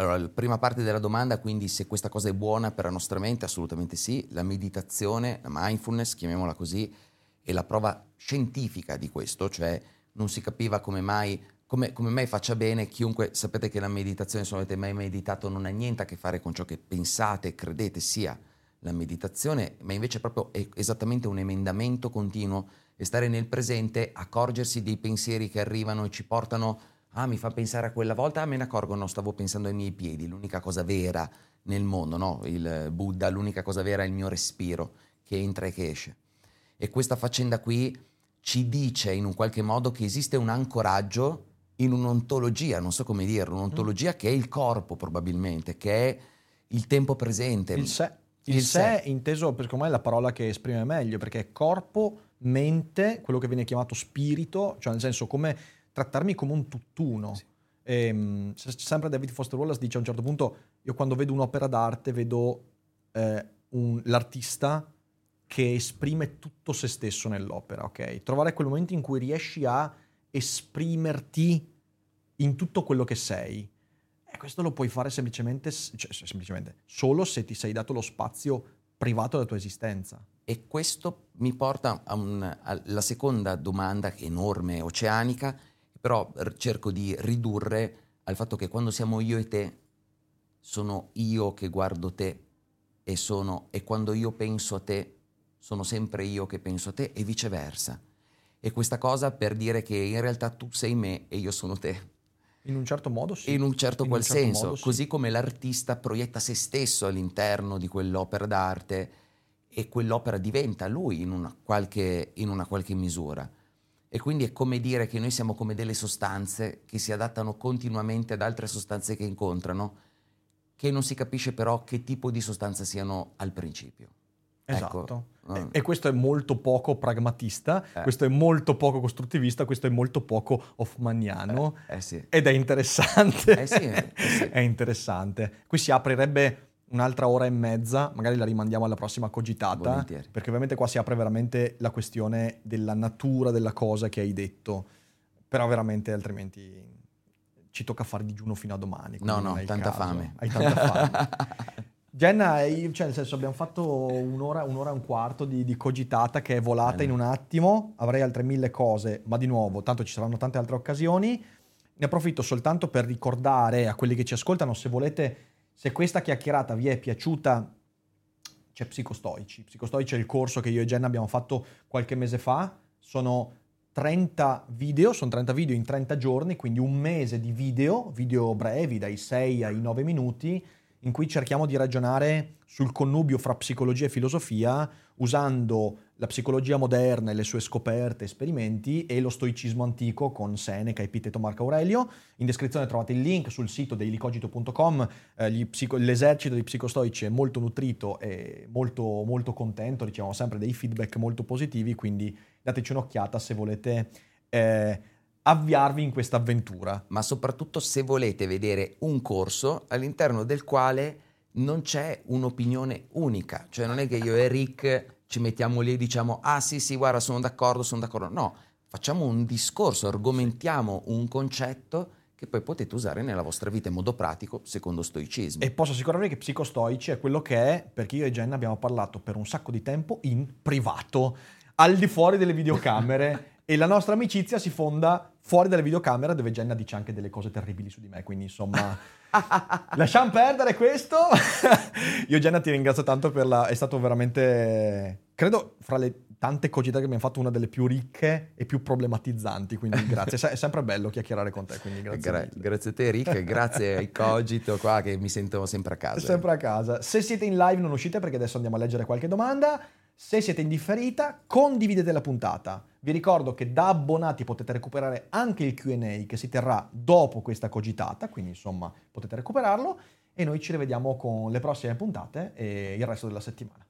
allora, la prima parte della domanda, quindi se questa cosa è buona per la nostra mente, assolutamente sì. La meditazione, la mindfulness, chiamiamola così, è la prova scientifica di questo, cioè non si capiva come mai, come, come mai faccia bene chiunque, sapete che la meditazione, se non avete mai meditato, non ha niente a che fare con ciò che pensate e credete sia la meditazione, ma invece proprio è esattamente un emendamento continuo e stare nel presente, accorgersi dei pensieri che arrivano e ci portano, ah mi fa pensare a quella volta, ah me ne accorgo, no, stavo pensando ai miei piedi, l'unica cosa vera nel mondo, no? Il Buddha, l'unica cosa vera è il mio respiro che entra e che esce. E questa faccenda qui ci dice in un qualche modo che esiste un ancoraggio in un'ontologia, non so come dirlo, un'ontologia che è il corpo probabilmente, che è il tempo presente. Il sé. Il, Il sé, sé. inteso, per me, è la parola che esprime meglio, perché è corpo, mente, quello che viene chiamato spirito, cioè nel senso come trattarmi come un tutt'uno. Ehm, se- sempre David Foster Wallace dice a un certo punto, io quando vedo un'opera d'arte vedo eh, un- l'artista che esprime tutto se stesso nell'opera, ok? Trovare quel momento in cui riesci a esprimerti in tutto quello che sei. E questo lo puoi fare semplicemente, cioè, se- semplicemente, solo se ti sei dato lo spazio privato della tua esistenza. E questo mi porta alla seconda domanda, enorme, oceanica, però cerco di ridurre al fatto che quando siamo io e te, sono io che guardo te e, sono, e quando io penso a te, sono sempre io che penso a te e viceversa. E questa cosa per dire che in realtà tu sei me e io sono te. In un certo modo sì. In un certo In qual certo senso, modo sì. così come l'artista proietta se stesso all'interno di quell'opera d'arte e quell'opera diventa lui in una qualche, in una qualche misura. E quindi è come dire che noi siamo come delle sostanze che si adattano continuamente ad altre sostanze che incontrano, che non si capisce però che tipo di sostanza siano al principio. Esatto. Ecco, E- questo è molto poco pragmatista, Eh. questo è molto poco costruttivista, questo è molto poco hoffmaniano. Eh sì. Ed è interessante. Eh sì, eh sì. è interessante. Qui si aprirebbe un'altra ora e mezza, magari la rimandiamo alla prossima cogitata, Volentieri. perché ovviamente qua si apre veramente la questione della natura della cosa che hai detto, però veramente altrimenti ci tocca fare digiuno fino a domani. No, no, tanta caso. fame. Hai tanta fame. Jenna, io- cioè nel senso abbiamo fatto un'ora, un'ora e un quarto di, di cogitata che è volata Bene. in un attimo, avrei altre mille cose, ma di nuovo, tanto ci saranno tante altre occasioni. Ne approfitto soltanto per ricordare a quelli che ci ascoltano, se volete, se questa chiacchierata vi è piaciuta, c'è Psicostoici. Psicostoici è il corso che io e Jenna abbiamo fatto qualche mese fa, sono 30 video, sono 30 video in 30 giorni, quindi un mese di video, video brevi dai 6 ai 9 minuti, in cui cerchiamo di ragionare sul connubio fra psicologia e filosofia usando la psicologia moderna e le sue scoperte, esperimenti e lo stoicismo antico con Seneca, Epiteto, Marco Aurelio. In descrizione trovate il link sul sito deilicogito.com. Eh, psico- l'esercito di psicostoici è molto nutrito e molto, molto contento, riceviamo sempre dei feedback molto positivi, quindi dateci un'occhiata se volete eh, avviarvi in questa avventura. ma soprattutto se volete vedere un corso all'interno del quale non c'è un'opinione unica, cioè non è che io e Rick ci mettiamo lì e diciamo ah sì sì guarda sono d'accordo, sono d'accordo, no, facciamo un discorso, argomentiamo un concetto che poi potete usare nella vostra vita in modo pratico secondo stoicismo. E posso assicurarvi che Psicostoici è quello che è, perché io e Jenna abbiamo parlato per un sacco di tempo in privato, al di fuori delle videocamere, e la nostra amicizia si fonda fuori dalle videocamere, dove Jenna dice anche delle cose terribili su di me, quindi insomma... Lasciamo perdere questo. Io Jenna ti ringrazio tanto per la... è stato veramente, credo, fra le tante cogite che abbiamo fatto, una delle più ricche e più problematizzanti, quindi grazie. È se- È sempre bello chiacchierare con te, quindi grazie. Gra- grazie a te Rick, e grazie ai Cogito qua che mi sento sempre a casa. Sempre a casa. Se siete in live non uscite perché adesso andiamo a leggere qualche domanda. Se siete in differita, condividete la puntata. Vi ricordo che da abbonati potete recuperare anche il QA che si terrà dopo questa cogitata, quindi insomma potete recuperarlo e noi ci rivediamo con le prossime puntate e il resto della settimana.